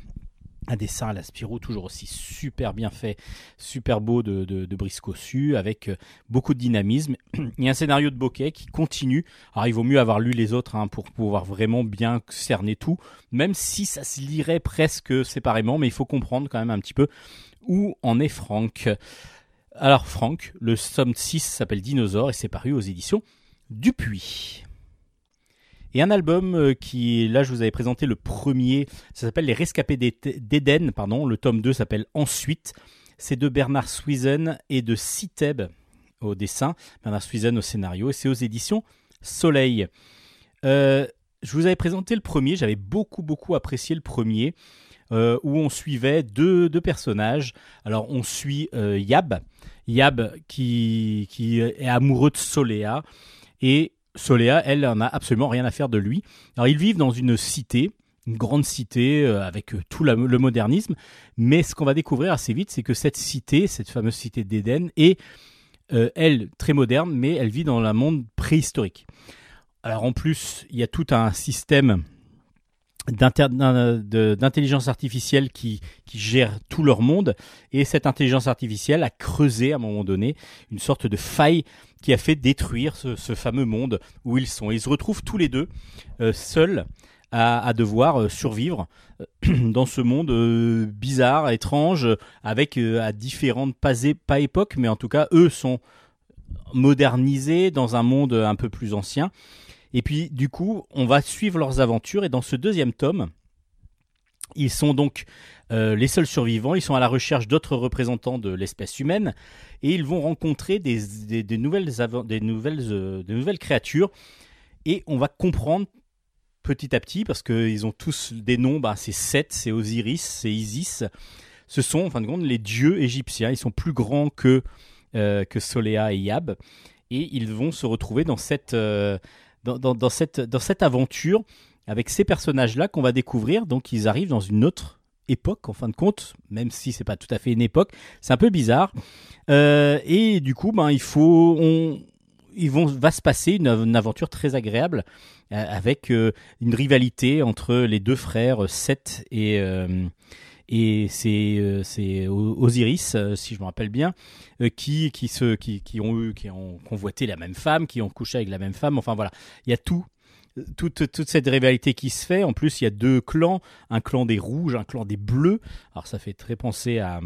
Un dessin à la Spirou toujours aussi super bien fait, super beau de, de, de Brice Cossu, avec euh, beaucoup de dynamisme. Il y a un scénario de bokeh qui continue. Alors il vaut mieux avoir lu les autres hein, pour pouvoir vraiment bien cerner tout, même si ça se lirait presque séparément, mais il faut comprendre quand même un petit peu où en est Franck. Alors Franck, le somme 6 s'appelle Dinosaure et c'est paru aux éditions Dupuis. Et un album euh, qui, là je vous avais présenté le premier, ça s'appelle Les Rescapés d'É- d'Éden, pardon, le tome 2 s'appelle Ensuite. C'est de Bernard Swizen et de Citeb au dessin, Bernard Swizen au scénario, et c'est aux éditions Soleil. Euh, je vous avais présenté le premier, j'avais beaucoup beaucoup apprécié le premier, euh, où on suivait deux, deux personnages. Alors on suit Yab, Yab qui, qui est amoureux de Soléa, et Soléa, elle, en a absolument rien à faire de lui. Alors ils vivent dans une cité, une grande cité euh, avec euh, tout le modernisme, mais ce qu'on va découvrir assez vite, c'est que cette cité, cette fameuse cité d'Éden, est, euh, elle, très moderne, mais elle vit dans un monde préhistorique. Alors en plus, il y a tout un système d'intelligence artificielle qui, qui gère tout leur monde, et cette intelligence artificielle a creusé à un moment donné une sorte de faille qui a fait détruire ce, fameux monde où ils sont. Ils se retrouvent tous les deux euh, seuls à, devoir euh, survivre euh, dans ce monde bizarre, étrange, avec à différentes pas, pas époques, mais en tout cas eux sont modernisés dans un monde un peu plus ancien. Et puis du coup, on va suivre leurs aventures et dans ce deuxième tome, ils sont donc euh, les seuls survivants, ils sont à la recherche d'autres représentants de l'espèce humaine et ils vont rencontrer des, nouvelles, des, nouvelles, euh, des nouvelles créatures. Et on va comprendre petit à petit parce qu'ils ont tous des noms, bah, c'est Seth, c'est Osiris, c'est Isis. Ce sont en fin de compte les dieux égyptiens, ils sont plus grands que, euh, que Soléa et Yab. Et ils vont se retrouver dans cette, euh, dans- dans cette, dans cette aventure avec ces personnages-là qu'on va découvrir. Donc ils arrivent dans une autre époque en fin de compte, même si c'est pas tout à fait une époque, c'est un peu bizarre. Euh, et du coup, ben il faut, on, ils va se passer une, aventure très agréable euh, avec euh, une rivalité entre les deux frères Seth et et c'est c'est Osiris, si je me rappelle bien, qui qui se qui, qui ont eu qui ont convoité la même femme, qui ont couché avec la même femme. Enfin voilà, il y a tout toute, cette rivalité qui se fait. En plus, il y a deux clans, un clan des rouges, un clan des bleus. Alors ça fait très penser à,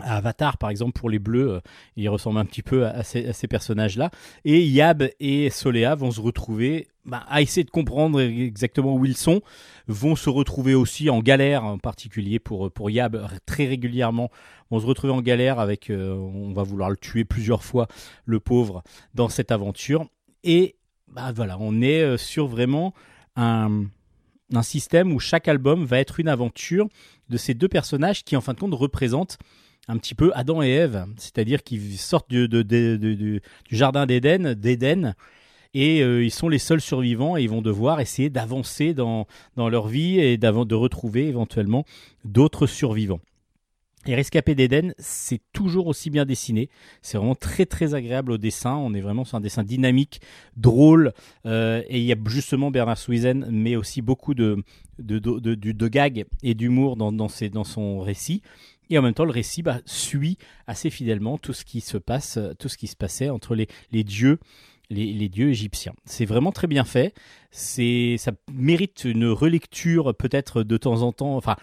à Avatar, par exemple, pour les bleus. euh, Ils ressemblent un petit peu à, ces, personnages-là. Et Yab et Soléa vont se retrouver bah, à essayer de comprendre exactement où ils sont, vont se retrouver aussi en galère, en particulier pour, pour Yab, très régulièrement, vont se retrouver en galère avec, euh, on va vouloir le tuer plusieurs fois, le pauvre, dans cette aventure. Et bah on est euh, sur vraiment un, système où chaque album va être une aventure de ces deux personnages qui en fin de compte représentent un petit peu Adam et Ève, c'est-à-dire qu'ils sortent du, du- jardin d'Éden, d'Éden, et euh, ils sont les seuls survivants et ils vont devoir essayer d'avancer dans, dans leur vie et de retrouver éventuellement d'autres survivants. Et Rescapé d'Éden, c'est toujours aussi bien dessiné. C'est vraiment très très agréable au dessin. On est vraiment sur un dessin dynamique, drôle. euh, et il y a justement Bernard Swizen, mais aussi beaucoup de, de, de, de, gags et d'humour dans, dans, ses- dans son récit. Et en même temps, le récit bah, suit assez fidèlement tout ce qui se passe, tout ce qui se passait entre les, les dieux, les, les dieux égyptiens. C'est vraiment très bien fait. C'est, ça mérite une relecture peut-être de temps en temps. Enfin,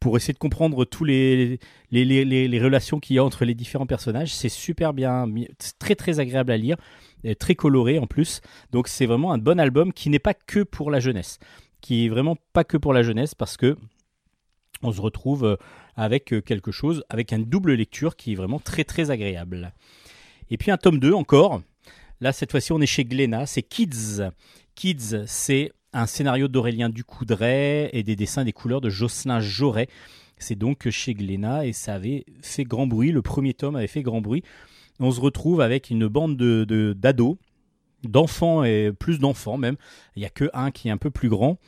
pour essayer de comprendre tous les les, les, les, relations qu'il y a entre les différents personnages. C'est super bien, très très agréable à lire, très coloré en plus. Donc c'est vraiment un bon album qui n'est pas que pour la jeunesse, qui est vraiment pas que pour la jeunesse parce que on se retrouve euh, avec euh, quelque chose, avec une double lecture qui est vraiment très très agréable. Et puis un tome 2 encore. Là, cette fois-ci, on est chez Glénat. C'est Kids. Kids, c'est un scénario d'Aurélien Ducoudray et des dessins des couleurs de Jocelyn Joret. C'est donc chez Glénat et ça avait fait grand bruit. Le premier tome avait fait grand bruit. On se retrouve avec une bande de d'ados, d'enfants et plus d'enfants même. Il n'y a que un qui est un peu plus grand.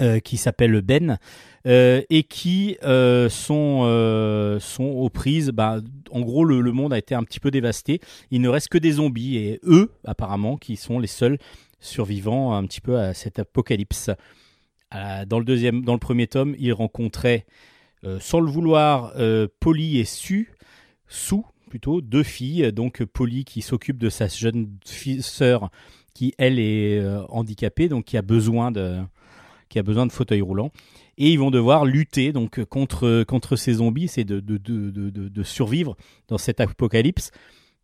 euh, qui s'appelle Ben euh, et qui euh, sont sont aux prises. Bah, en gros, le, le monde a été un petit peu dévasté. Il ne reste que des zombies et eux, apparemment, qui sont les seuls survivants un petit peu à cet apocalypse. Dans le deuxième, dans le premier tome, il rencontrait, euh, sans le vouloir, euh, Polly et Sue, Sue plutôt, deux filles. Donc Polly qui s'occupe de sa jeune sœur, qui elle est euh, handicapée, donc qui a besoin de, qui a besoin de fauteuil roulant. Et ils vont devoir lutter donc contre contre ces zombies, c'est de, de, de, de- de survivre dans cet apocalypse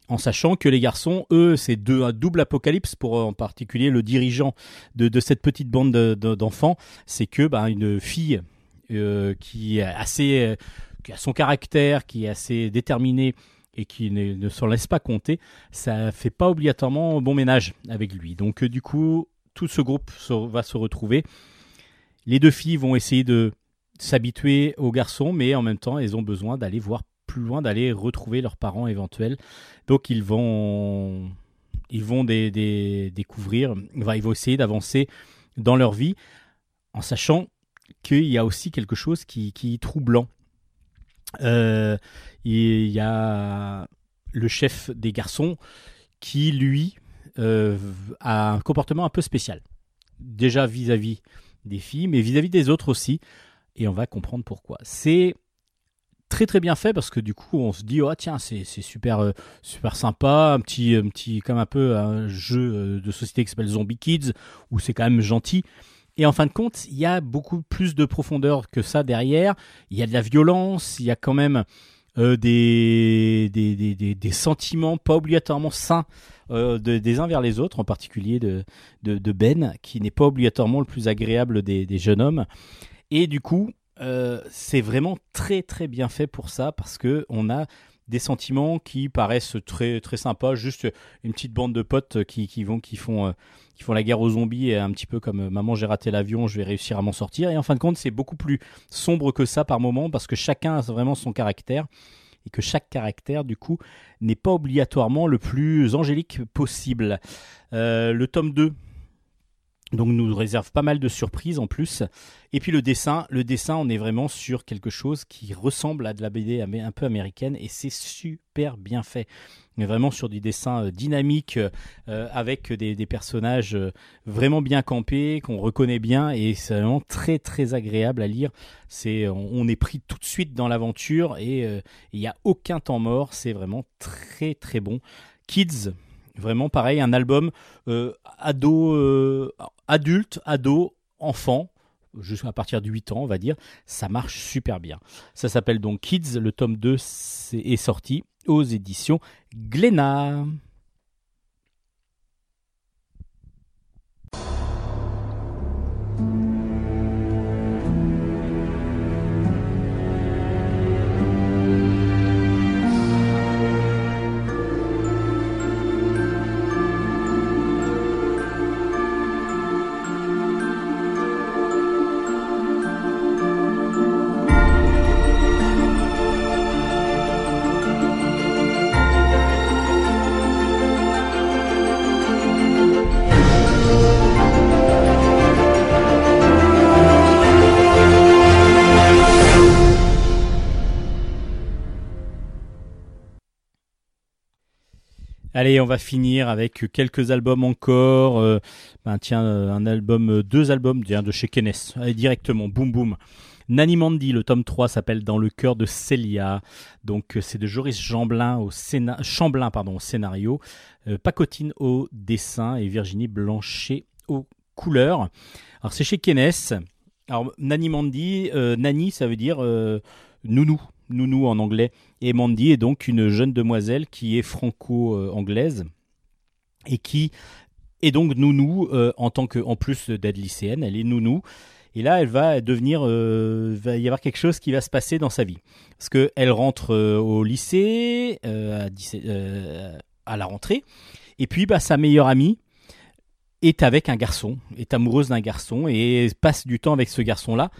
en sachant que les garçons, eux, c'est deux, un double apocalypse pour euh, en particulier le dirigeant de, cette petite bande de- de- d'enfants, c'est que bah, une fille euh, qui est assez, euh, qui a son caractère, qui est assez déterminée et qui ne, ne s'en laisse pas compter, ça fait pas obligatoirement bon ménage avec lui. Donc du coup, tout ce groupe va se retrouver. Les deux filles vont essayer de s'habituer aux garçons, mais en même temps, elles ont besoin d'aller voir plus loin, d'aller retrouver leurs parents éventuels. Donc ils vont, ils vont découvrir, enfin, ils vont essayer d'avancer dans leur vie en sachant qu'il y a aussi quelque chose qui, est troublant. Euh, il y a le chef des garçons qui, lui, euh, a un comportement un peu spécial. Déjà vis-à-vis des filles, mais vis-à-vis des autres aussi. Et on va comprendre pourquoi. C'est très très bien fait parce que du coup on se dit oh tiens c'est super euh, super sympa un petit un petit comme un peu un jeu euh, de société qui s'appelle Zombie Kids où c'est quand même gentil. Et en fin de compte il y a beaucoup plus de profondeur que ça derrière. Il y a de la violence il y a quand même euh, des, des, des, des, sentiments pas obligatoirement sains de- des uns vers les autres en particulier de, de, Ben qui n'est pas obligatoirement le plus agréable des jeunes hommes. Et du coup euh, c'est vraiment très très bien fait pour ça parce que on a des sentiments qui paraissent très très sympas, juste une petite bande de potes qui, qui vont qui font euh, qui font la guerre aux zombies et un petit peu comme euh, maman j'ai raté l'avion, je vais réussir à m'en sortir. Et en fin de compte, c'est beaucoup plus sombre que ça par moment parce que chacun a vraiment son caractère et que chaque caractère du coup n'est pas obligatoirement le plus angélique possible. Le tome 2 donc nous réserve pas mal de surprises en plus. Et puis le dessin, le dessin, on est vraiment sur quelque chose qui ressemble à de la BD un peu américaine et c'est super bien fait. On est vraiment sur du dessin euh, dynamique euh, avec des, personnages euh, vraiment bien campés, qu'on reconnaît bien et c'est vraiment très très agréable à lire. C'est, on, est pris tout de suite dans l'aventure et euh, il n'y a aucun temps mort. C'est vraiment très très bon. Kids, vraiment pareil, un album euh, ado, euh, adulte, ado, enfant, jusqu'à partir de 8 ans, on va dire, ça marche super bien. Ça s'appelle donc Kids, le tome 2 c'est- est sorti aux éditions Glénat. Allez, on va finir avec quelques albums encore. Euh, ben tiens, euh, un album, euh, deux albums de chez Kenes. Allez, directement, boum boum. Nani Mandy, le tome 3 s'appelle Dans le cœur de Célia. Donc c'est de Joris Chamblin au, scénario, Pacotine au dessin et Virginie Blanchet aux couleurs. Alors c'est chez Kenes. Alors Nani Mandy, ça veut dire nounou, nounou en anglais. Et Mandy est donc une jeune demoiselle qui est franco-anglaise et qui est donc nounou euh, en tant que, en plus d'être lycéenne, elle est nounou. Et là, elle va devenir, euh, va y avoir quelque chose qui va se passer dans sa vie, parce que elle rentre euh, au lycée à, 17 à la rentrée, et puis bah, sa meilleure amie est avec un garçon, est amoureuse d'un garçon et passe du temps avec ce garçon-là.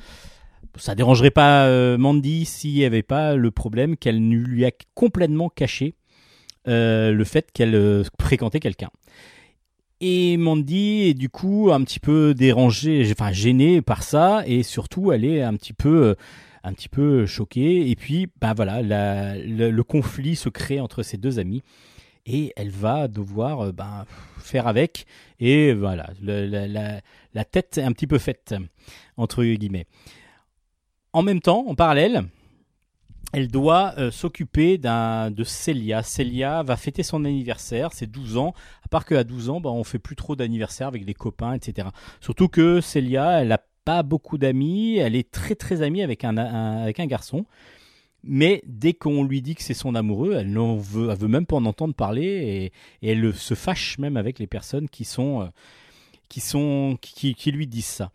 Ça dérangerait pas euh, Mandy s'il n'y avait pas le problème qu'elle lui a complètement caché euh, le fait qu'elle euh, fréquentait quelqu'un. Et Mandy est du coup un petit peu dérangée, enfin gênée par ça, et surtout elle est un petit peu, un petit peu choquée. Et puis, ben voilà, le, conflit se crée entre ces deux amis, et elle va devoir ben, faire avec. Et voilà, la- la tête est un petit peu faite entre guillemets. En même temps, en parallèle, elle doit euh, s'occuper de Célia. Célia va fêter son anniversaire, c'est 12 ans. À part qu'à 12 ans, bah, on fait plus trop d'anniversaire avec les copains, etc. Surtout que Célia, elle n'a pas beaucoup d'amis, elle est très très amie avec un, garçon. Mais dès qu'on lui dit que c'est son amoureux, elle n'en veut, veut même pas en entendre parler et, elle se fâche même avec les personnes qui sont, euh, qui sont, qui lui disent ça.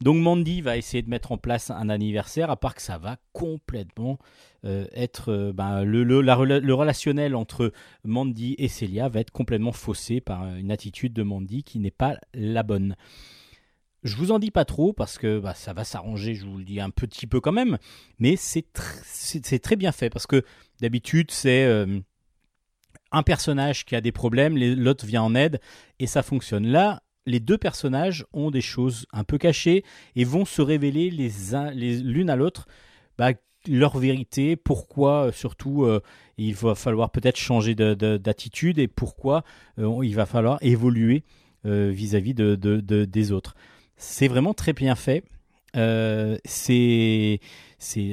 Donc Mandy va essayer de mettre en place un anniversaire, à part que ça va complètement euh, être euh, ben, le, le, la rela- le relationnel entre Mandy et Celia va être complètement faussé par une attitude de Mandy qui n'est pas la bonne. Je vous en dis pas trop parce que bah, ça va s'arranger, je vous le dis un petit peu quand même, mais c'est tr- c'est c'est très bien fait parce que d'habitude c'est euh, un personnage qui a des problèmes, l'autre vient en aide et ça fonctionne. Là, les deux personnages ont des choses un peu cachées et vont se révéler les l'une à l'autre bah, leur vérité, pourquoi euh, surtout euh, il va falloir peut-être changer de- de- d'attitude et pourquoi euh, il va falloir évoluer vis-à-vis de, de- de- des autres. C'est vraiment très bien fait. C'est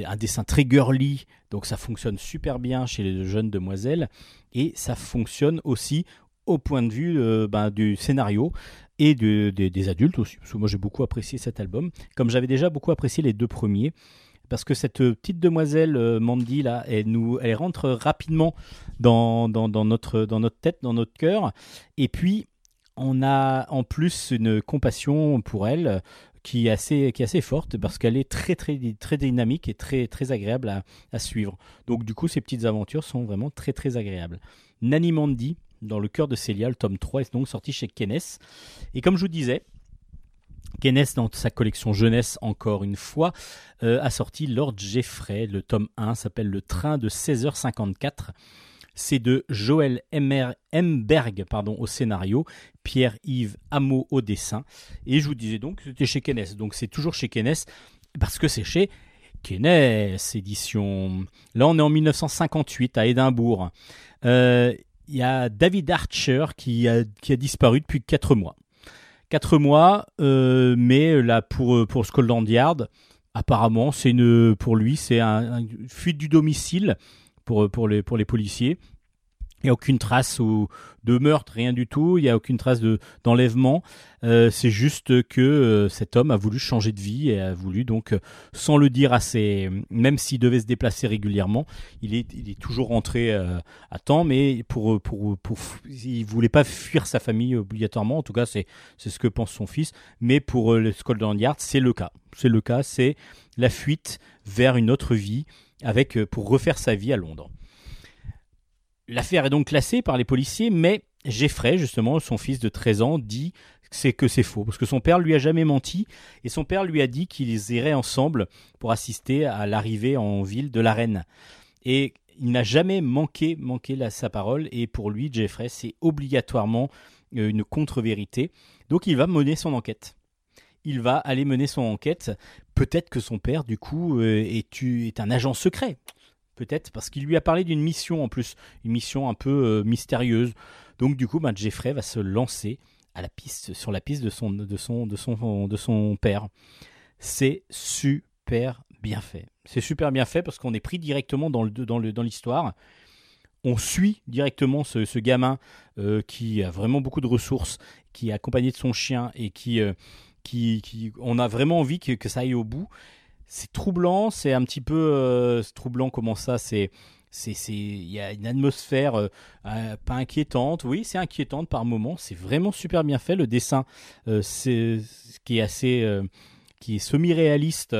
un dessin très girly, donc ça fonctionne super bien chez les jeunes demoiselles et ça fonctionne aussi au point de vue ben, du scénario et de- de- des adultes aussi. Parce que moi j'ai beaucoup apprécié cet album, comme j'avais déjà beaucoup apprécié les deux premiers. Parce que cette petite demoiselle euh, Mandy là, elle nous, elle rentre rapidement dans, dans, notre dans notre tête, dans notre cœur. Et puis on a en plus une compassion pour elle qui est assez qui est assez forte parce qu'elle est très très très dynamique et très très agréable à, suivre. Donc du coup ces petites aventures sont vraiment très très agréables. Nani Mandy dans le cœur de Célia, le tome 3 est donc sorti chez Kenes. Et comme je vous disais, Kenes, dans sa collection jeunesse, encore une fois, euh, a sorti Lord Jeffrey. Le tome 1 s'appelle Le train de 16h54. C'est de Joël Emberg pardon, au scénario, Pierre-Yves Hameau au dessin. Et je vous disais donc que c'était chez Kenes. Donc c'est toujours chez Kenes parce que c'est chez Kenes édition. Là, on est en 1958 à Édimbourg. Euh, Il y a David Archer qui a, disparu depuis 4 mois. 4 mois, euh, mais là, pour, pour Scotland Yard, apparemment, c'est une, pour lui, c'est un, un- une fuite du domicile pour les policiers. Il n'y a aucune trace de meurtre, rien du tout. Il n'y a aucune trace de, d'enlèvement. Euh, c'est juste que euh, cet homme a voulu changer de vie et a voulu donc, euh, sans le dire à ses, même s'il devait se déplacer régulièrement, il est, il est toujours rentré à temps, mais pour, pour, pour, il voulait pas fuir sa famille obligatoirement. En tout cas, c'est, ce que pense son fils. Mais pour le Scotland Yard, c'est le cas. C'est le cas. C'est la fuite vers une autre vie avec pour refaire sa vie à Londres. L'affaire est donc classée par les policiers, mais Jeffrey, justement, son fils de 13 ans, dit que c'est que c'est faux, parce que son père lui a jamais menti, et son père lui a dit qu'ils iraient ensemble pour assister à l'arrivée en ville de la reine. Et il n'a jamais manqué, manqué sa parole, et pour lui, Jeffrey, c'est obligatoirement euh, une contre-vérité. Donc il va mener son enquête. Il va aller mener son enquête. Peut-être que son père, du coup, euh, est un agent secret. Peut-être parce qu'il lui a parlé d'une mission en plus, une mission un peu euh, mystérieuse. Donc du coup, ben, Jeffrey va se lancer à la piste, sur la piste de son, de son, de son, de son père. C'est super bien fait. C'est super bien fait parce qu'on est pris directement dans le dans le dans l'histoire. On suit directement ce, ce gamin euh, qui a vraiment beaucoup de ressources, qui est accompagné de son chien et qui euh, qui, qui on a vraiment envie que, que ça aille au bout. C'est troublant, c'est un petit peu euh, troublant comment ça c'est il y a une atmosphère euh, euh, pas inquiétante. Oui c'est inquiétante par moments c'est vraiment super bien fait le dessin. C'est ce qui est assez qui est semi réaliste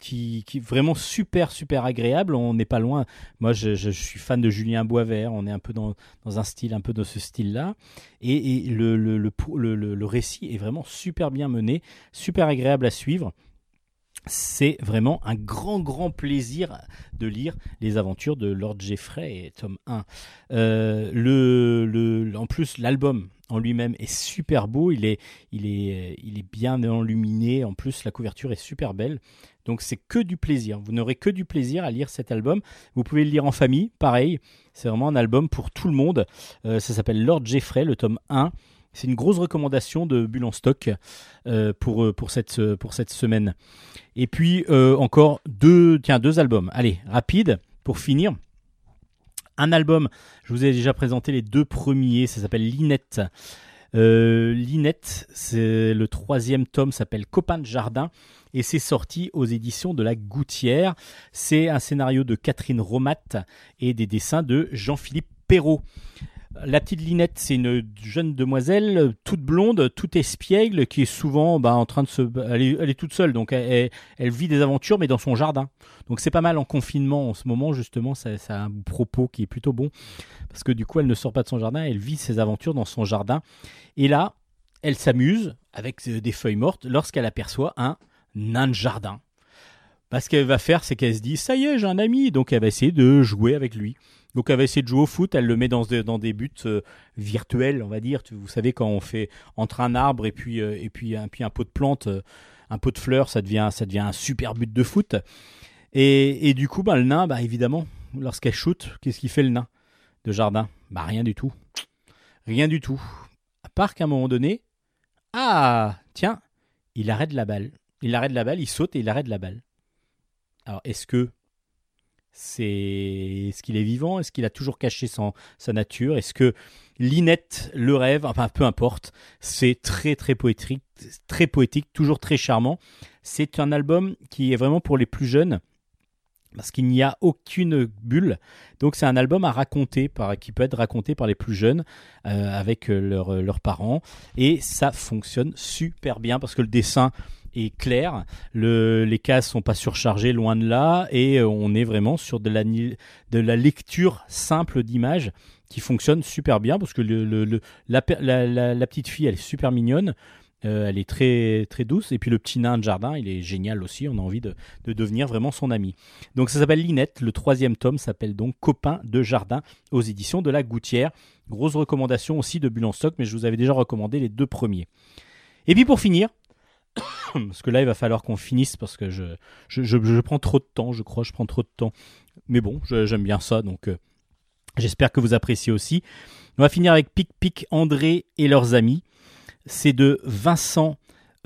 qui, qui est vraiment super super agréable. On n'est pas loin. Moi je, suis fan de Julien Boisvert. On est un peu dans, dans un style un peu de ce style là et, et le, le- le- le récit est vraiment super bien mené super agréable à suivre c'est vraiment un grand, grand plaisir de lire les aventures de Lord Jeffrey et tome 1. Euh, en plus, l'album en lui-même est super beau, il est, il, est, il est bien enluminé, en plus la couverture est super belle. Donc c'est que du plaisir, vous n'aurez que du plaisir à lire cet album. Vous pouvez le lire en famille, pareil, c'est vraiment un album pour tout le monde. Euh, ça s'appelle Lord Jeffrey, le tome 1. C'est une grosse recommandation de Bulle en stock euh, pour, euh, pour, cette, semaine. Et puis euh, encore deux, albums. Allez, rapide pour finir. Un album, je vous ai déjà présenté les deux premiers, ça s'appelle Linette. Euh, Linette, c'est le troisième tome, s'appelle Copain de jardin et c'est sorti aux éditions de la Gouttière. C'est un scénario de Catherine Romat et des dessins de Jean-Philippe Perrault. La petite Linette, c'est une jeune demoiselle toute blonde, toute espiègle, qui est souvent bah, en train de se. Elle est, elle est toute seule, donc elle, vit des aventures, mais dans son jardin. Donc c'est pas mal en confinement en ce moment, justement, ça, ça a un propos qui est plutôt bon, parce que du coup, elle ne sort pas de son jardin, elle vit ses aventures dans son jardin. Et là, elle s'amuse avec euh, des feuilles mortes lorsqu'elle aperçoit un nain de jardin. Bah, ce qu'elle va faire, c'est qu'elle se dit ça y est, j'ai un ami, donc elle va essayer de jouer avec lui. Donc elle va essayer de jouer au foot, elle le met dans, des- buts euh, virtuels, on va dire. Vous savez quand on fait entre un arbre et puis euh, et puis un pot de plante, euh, un pot de fleurs, ça devient ça devient un super but de foot. Et, du coup, bah, le nain, bah, évidemment, lorsqu'elle shoot, qu'est-ce qu'il fait le nain de jardin? Bah rien du tout, rien du tout. À part qu'à un moment donné, ah tiens, il arrête la balle. Il arrête la balle, il saute et il arrête la balle. Alors est-ce que c'est est-ce qu'il est vivant? Est-ce qu'il a toujours caché son, sa nature? Est-ce que Linette le rêve Enfin, peu importe. C'est très très poétique, très poétique, toujours très charmant. C'est un album qui est vraiment pour les plus jeunes parce qu'il n'y a aucune bulle. Donc c'est un album à raconter, par, qui peut être raconté par les plus jeunes euh, avec euh, leurs leurs parents. Et ça fonctionne super bien parce que le dessin est clair, le, les cases sont pas surchargées, loin de là, et euh, on est vraiment sur de la, de la lecture simple d'images qui fonctionne super bien parce que le, la, petite fille elle est super mignonne. euh, elle est très très douce et puis le petit nain de jardin il est génial aussi on a envie de, de devenir vraiment son ami. Donc ça s'appelle Linette le troisième tome s'appelle donc Copain de jardin aux éditions de la Gouttière. Grosse recommandation aussi de Bulle en stock mais je vous avais déjà recommandé les deux premiers. Et puis pour finir parce que là il va falloir qu'on finisse parce que je, prends trop de temps je crois je prends trop de temps. Mais bon j'aime bien ça donc euh, j'espère que vous appréciez aussi. On va finir avec Pic Pic André et leurs amis. C'est de Vincent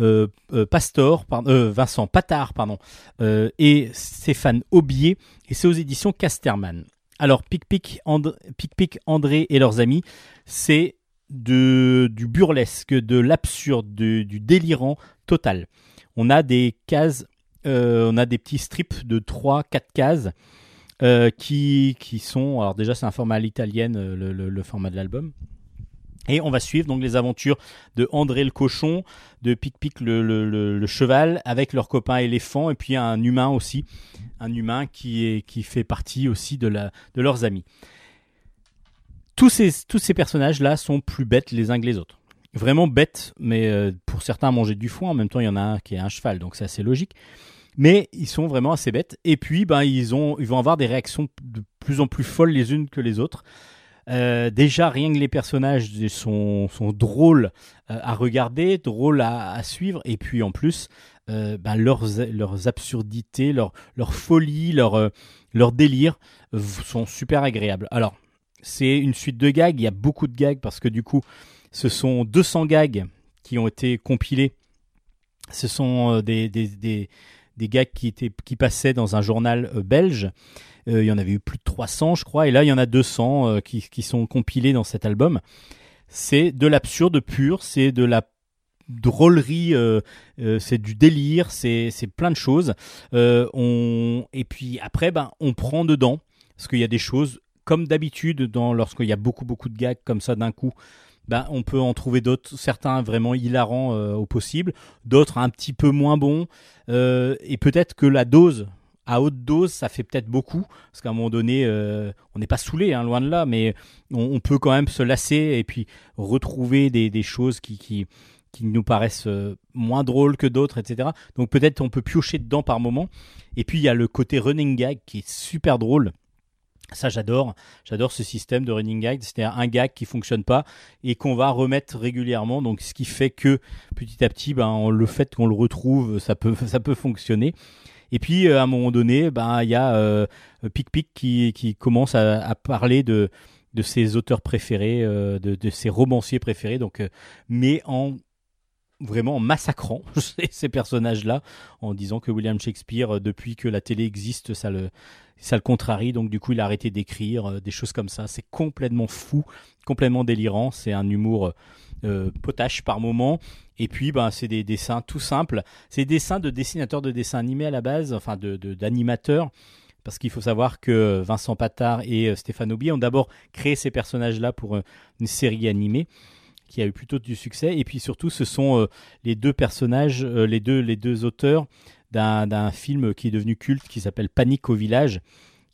euh, euh, Pastor, pardon, Vincent Patard, pardon, et Stéphane Aubier, et c'est aux éditions Casterman. Alors, Pic Pic, And- Pic Pic André et leurs amis, c'est du burlesque, de l'absurde, du délirant On a des cases, euh, on a des petits strips de 3-4 cases euh, qui, qui sont, alors déjà c'est un format à l'italienne, euh, le, format de l'album. Et on va suivre donc les aventures de André le cochon, de Pic Pic le, cheval, avec leur copain éléphant, et puis un humain aussi, un humain qui, qui fait partie aussi de, de leurs amis. Tous ces, tous ces personnages-là sont plus bêtes les uns que les autres. Vraiment bêtes, mais euh, pour certains manger du foin, en même temps il y en a un qui est un cheval, donc c'est assez logique. Mais ils sont vraiment assez bêtes. Et puis, ben, ils, ont, ils vont avoir des réactions de plus en plus folles les unes que les autres. Euh, déjà, rien que les personnages sont, sont drôles euh, à regarder, drôles à, à suivre, et puis en plus, ben, leurs, leurs absurdités, leur, leur folie, leur, leur délire sont super agréables. Alors, c'est une suite de gags. Il y a beaucoup de gags parce que du coup, ce sont 200 gags qui ont été compilés. Ce sont euh, des, gags qui, passaient dans un journal euh, belge. Euh, il y en avait eu plus de 300, je crois, et là, il y en a 200 euh, qui, sont compilés dans cet album. C'est de l'absurde pur, c'est de la drôlerie, c'est du délire, c'est plein de choses. Et puis après, ben on prend dedans parce qu'il y a des choses comme d'habitude lorsqu'il y a beaucoup beaucoup de gags comme ça d'un coup. Ben, on peut en trouver d'autres, certains vraiment hilarants euh, au possible, d'autres un petit peu moins bons, euh, et peut-être que la dose, à haute dose, ça fait peut-être beaucoup, parce qu'à un moment donné, euh, on n'est pas saoulé, hein, loin de là, mais on, peut quand même se lasser et puis retrouver des, des choses qui, qui, qui nous paraissent moins drôles que d'autres, etc. Donc peut-être on peut piocher dedans par moment. Et puis il y a le côté running gag qui est super drôle. Ça j'adore, j'adore ce système de running gag, c'est-à-dire un gag qui fonctionne pas et qu'on va remettre régulièrement. Donc ce qui fait que petit à petit, ben, le fait qu'on le retrouve, ça peut, ça peut fonctionner. Et puis euh, à un moment donné, ben il y a euh, Pic Pic qui, qui commence à, à parler de de ses auteurs préférés, euh, de, de ses romanciers préférés, donc euh, mais en vraiment en massacrant ces- personnages-là, en disant que William Shakespeare, euh, depuis que la télé existe, ça le ça le contrarie, donc du coup il a arrêté d'écrire euh, des choses comme ça. C'est complètement fou, complètement délirant. C'est un humour euh, potache par moment. Et puis ben c'est des dessins tout simples. C'est des dessins de dessinateurs de dessins animés à la base, enfin de de- d'animateurs. parce qu'il faut savoir que Vincent Patard et euh, Stéphane Aubier ont d'abord créé ces personnages-là pour euh, une série animée qui a eu plutôt du succès. Et puis surtout, ce sont euh, les deux personnages, euh, les, deux, les deux auteurs d'un film qui est devenu culte qui s'appelle Panique au village,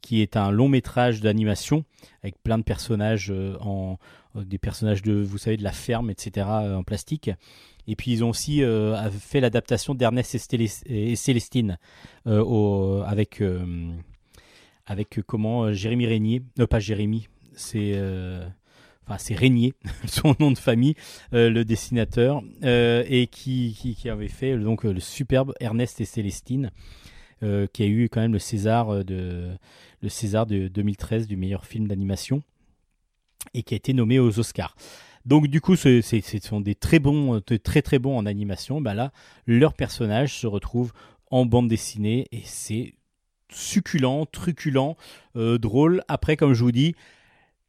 qui est un long métrage d'animation avec plein de personnages euh, en des personnages de vous savez de la ferme etc en plastique et puis ils ont aussi fait l'adaptation d'Ernest et, Célestine avec avec comment Jérémy Régnier non pas Jérémy c'est enfin c'est Régnier son nom de famille euh, le dessinateur euh, et qui, qui avait fait donc euh, le superbe Ernest et Célestine qui a eu quand même le César de le César de 2013 du meilleur film d'animation et qui a été nommé aux Oscars. Donc du coup, ce sont des très bons, très bons en animation. Ben là, leurs personnages se retrouvent en bande dessinée et c'est succulent, truculent, drôle. Après, comme je vous dis,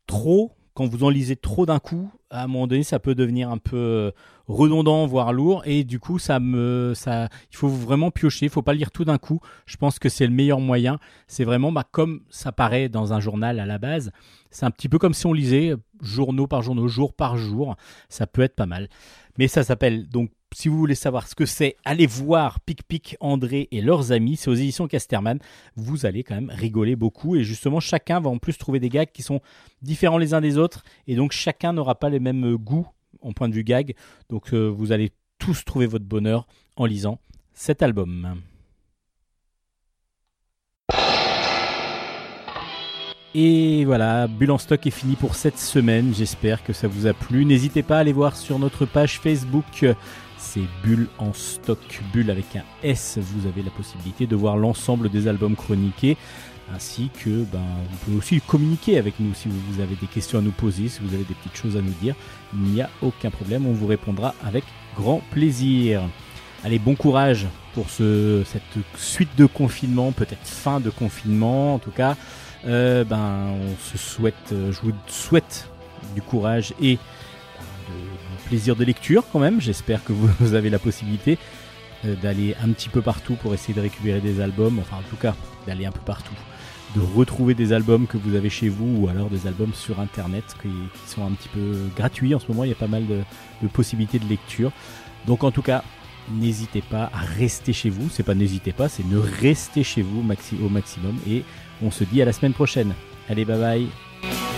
trop, quand vous en lisez trop d'un coup, à un moment donné, ça peut devenir un peu euh, redondant, voire lourd. Et du coup, ça me, ça, il faut vraiment piocher. Il faut pas lire tout d'un coup. Je pense que c'est le meilleur moyen. C'est vraiment, bah, comme ça paraît dans un journal à la base. C'est un petit peu comme si on lisait journaux par journaux, jour par jour. Ça peut être pas mal. Mais ça s'appelle donc. Si vous voulez savoir ce que c'est, allez voir Pic Pic, André et leurs amis. C'est aux éditions Casterman. Vous allez quand même rigoler beaucoup. Et justement, chacun va en plus trouver des gags qui sont différents les uns des autres. Et donc, chacun n'aura pas les mêmes goûts en point de vue gag. Donc, euh, vous allez tous trouver votre bonheur en lisant cet album. Et voilà, Bulle stock est fini pour cette semaine. J'espère que ça vous a plu. N'hésitez pas à aller voir sur notre page Facebook. C'est Bulle en stock, Bulle avec un S. Vous avez la possibilité de voir l'ensemble des albums chroniqués. Ainsi que ben, vous pouvez aussi communiquer avec nous si vous avez des questions à nous poser, si vous avez des petites choses à nous dire. Il n'y a aucun problème, on vous répondra avec grand plaisir. Allez, bon courage pour ce, cette suite de confinement, peut-être fin de confinement en tout cas. Euh, ben, on se souhaite, je vous souhaite du courage et plaisir de lecture quand même. J'espère que vous, avez la possibilité euh, d'aller un petit peu partout pour essayer de récupérer des albums, enfin en tout cas d'aller un peu partout, de retrouver des albums que vous avez chez vous ou alors des albums sur internet qui, sont un petit peu gratuits en ce moment. Il y a pas mal de, possibilités de lecture. Donc en tout cas, n'hésitez pas à rester chez vous. C'est pas n'hésitez pas, c'est ne rester chez vous au maximum. Et on se dit à la semaine prochaine. Allez, bye bye.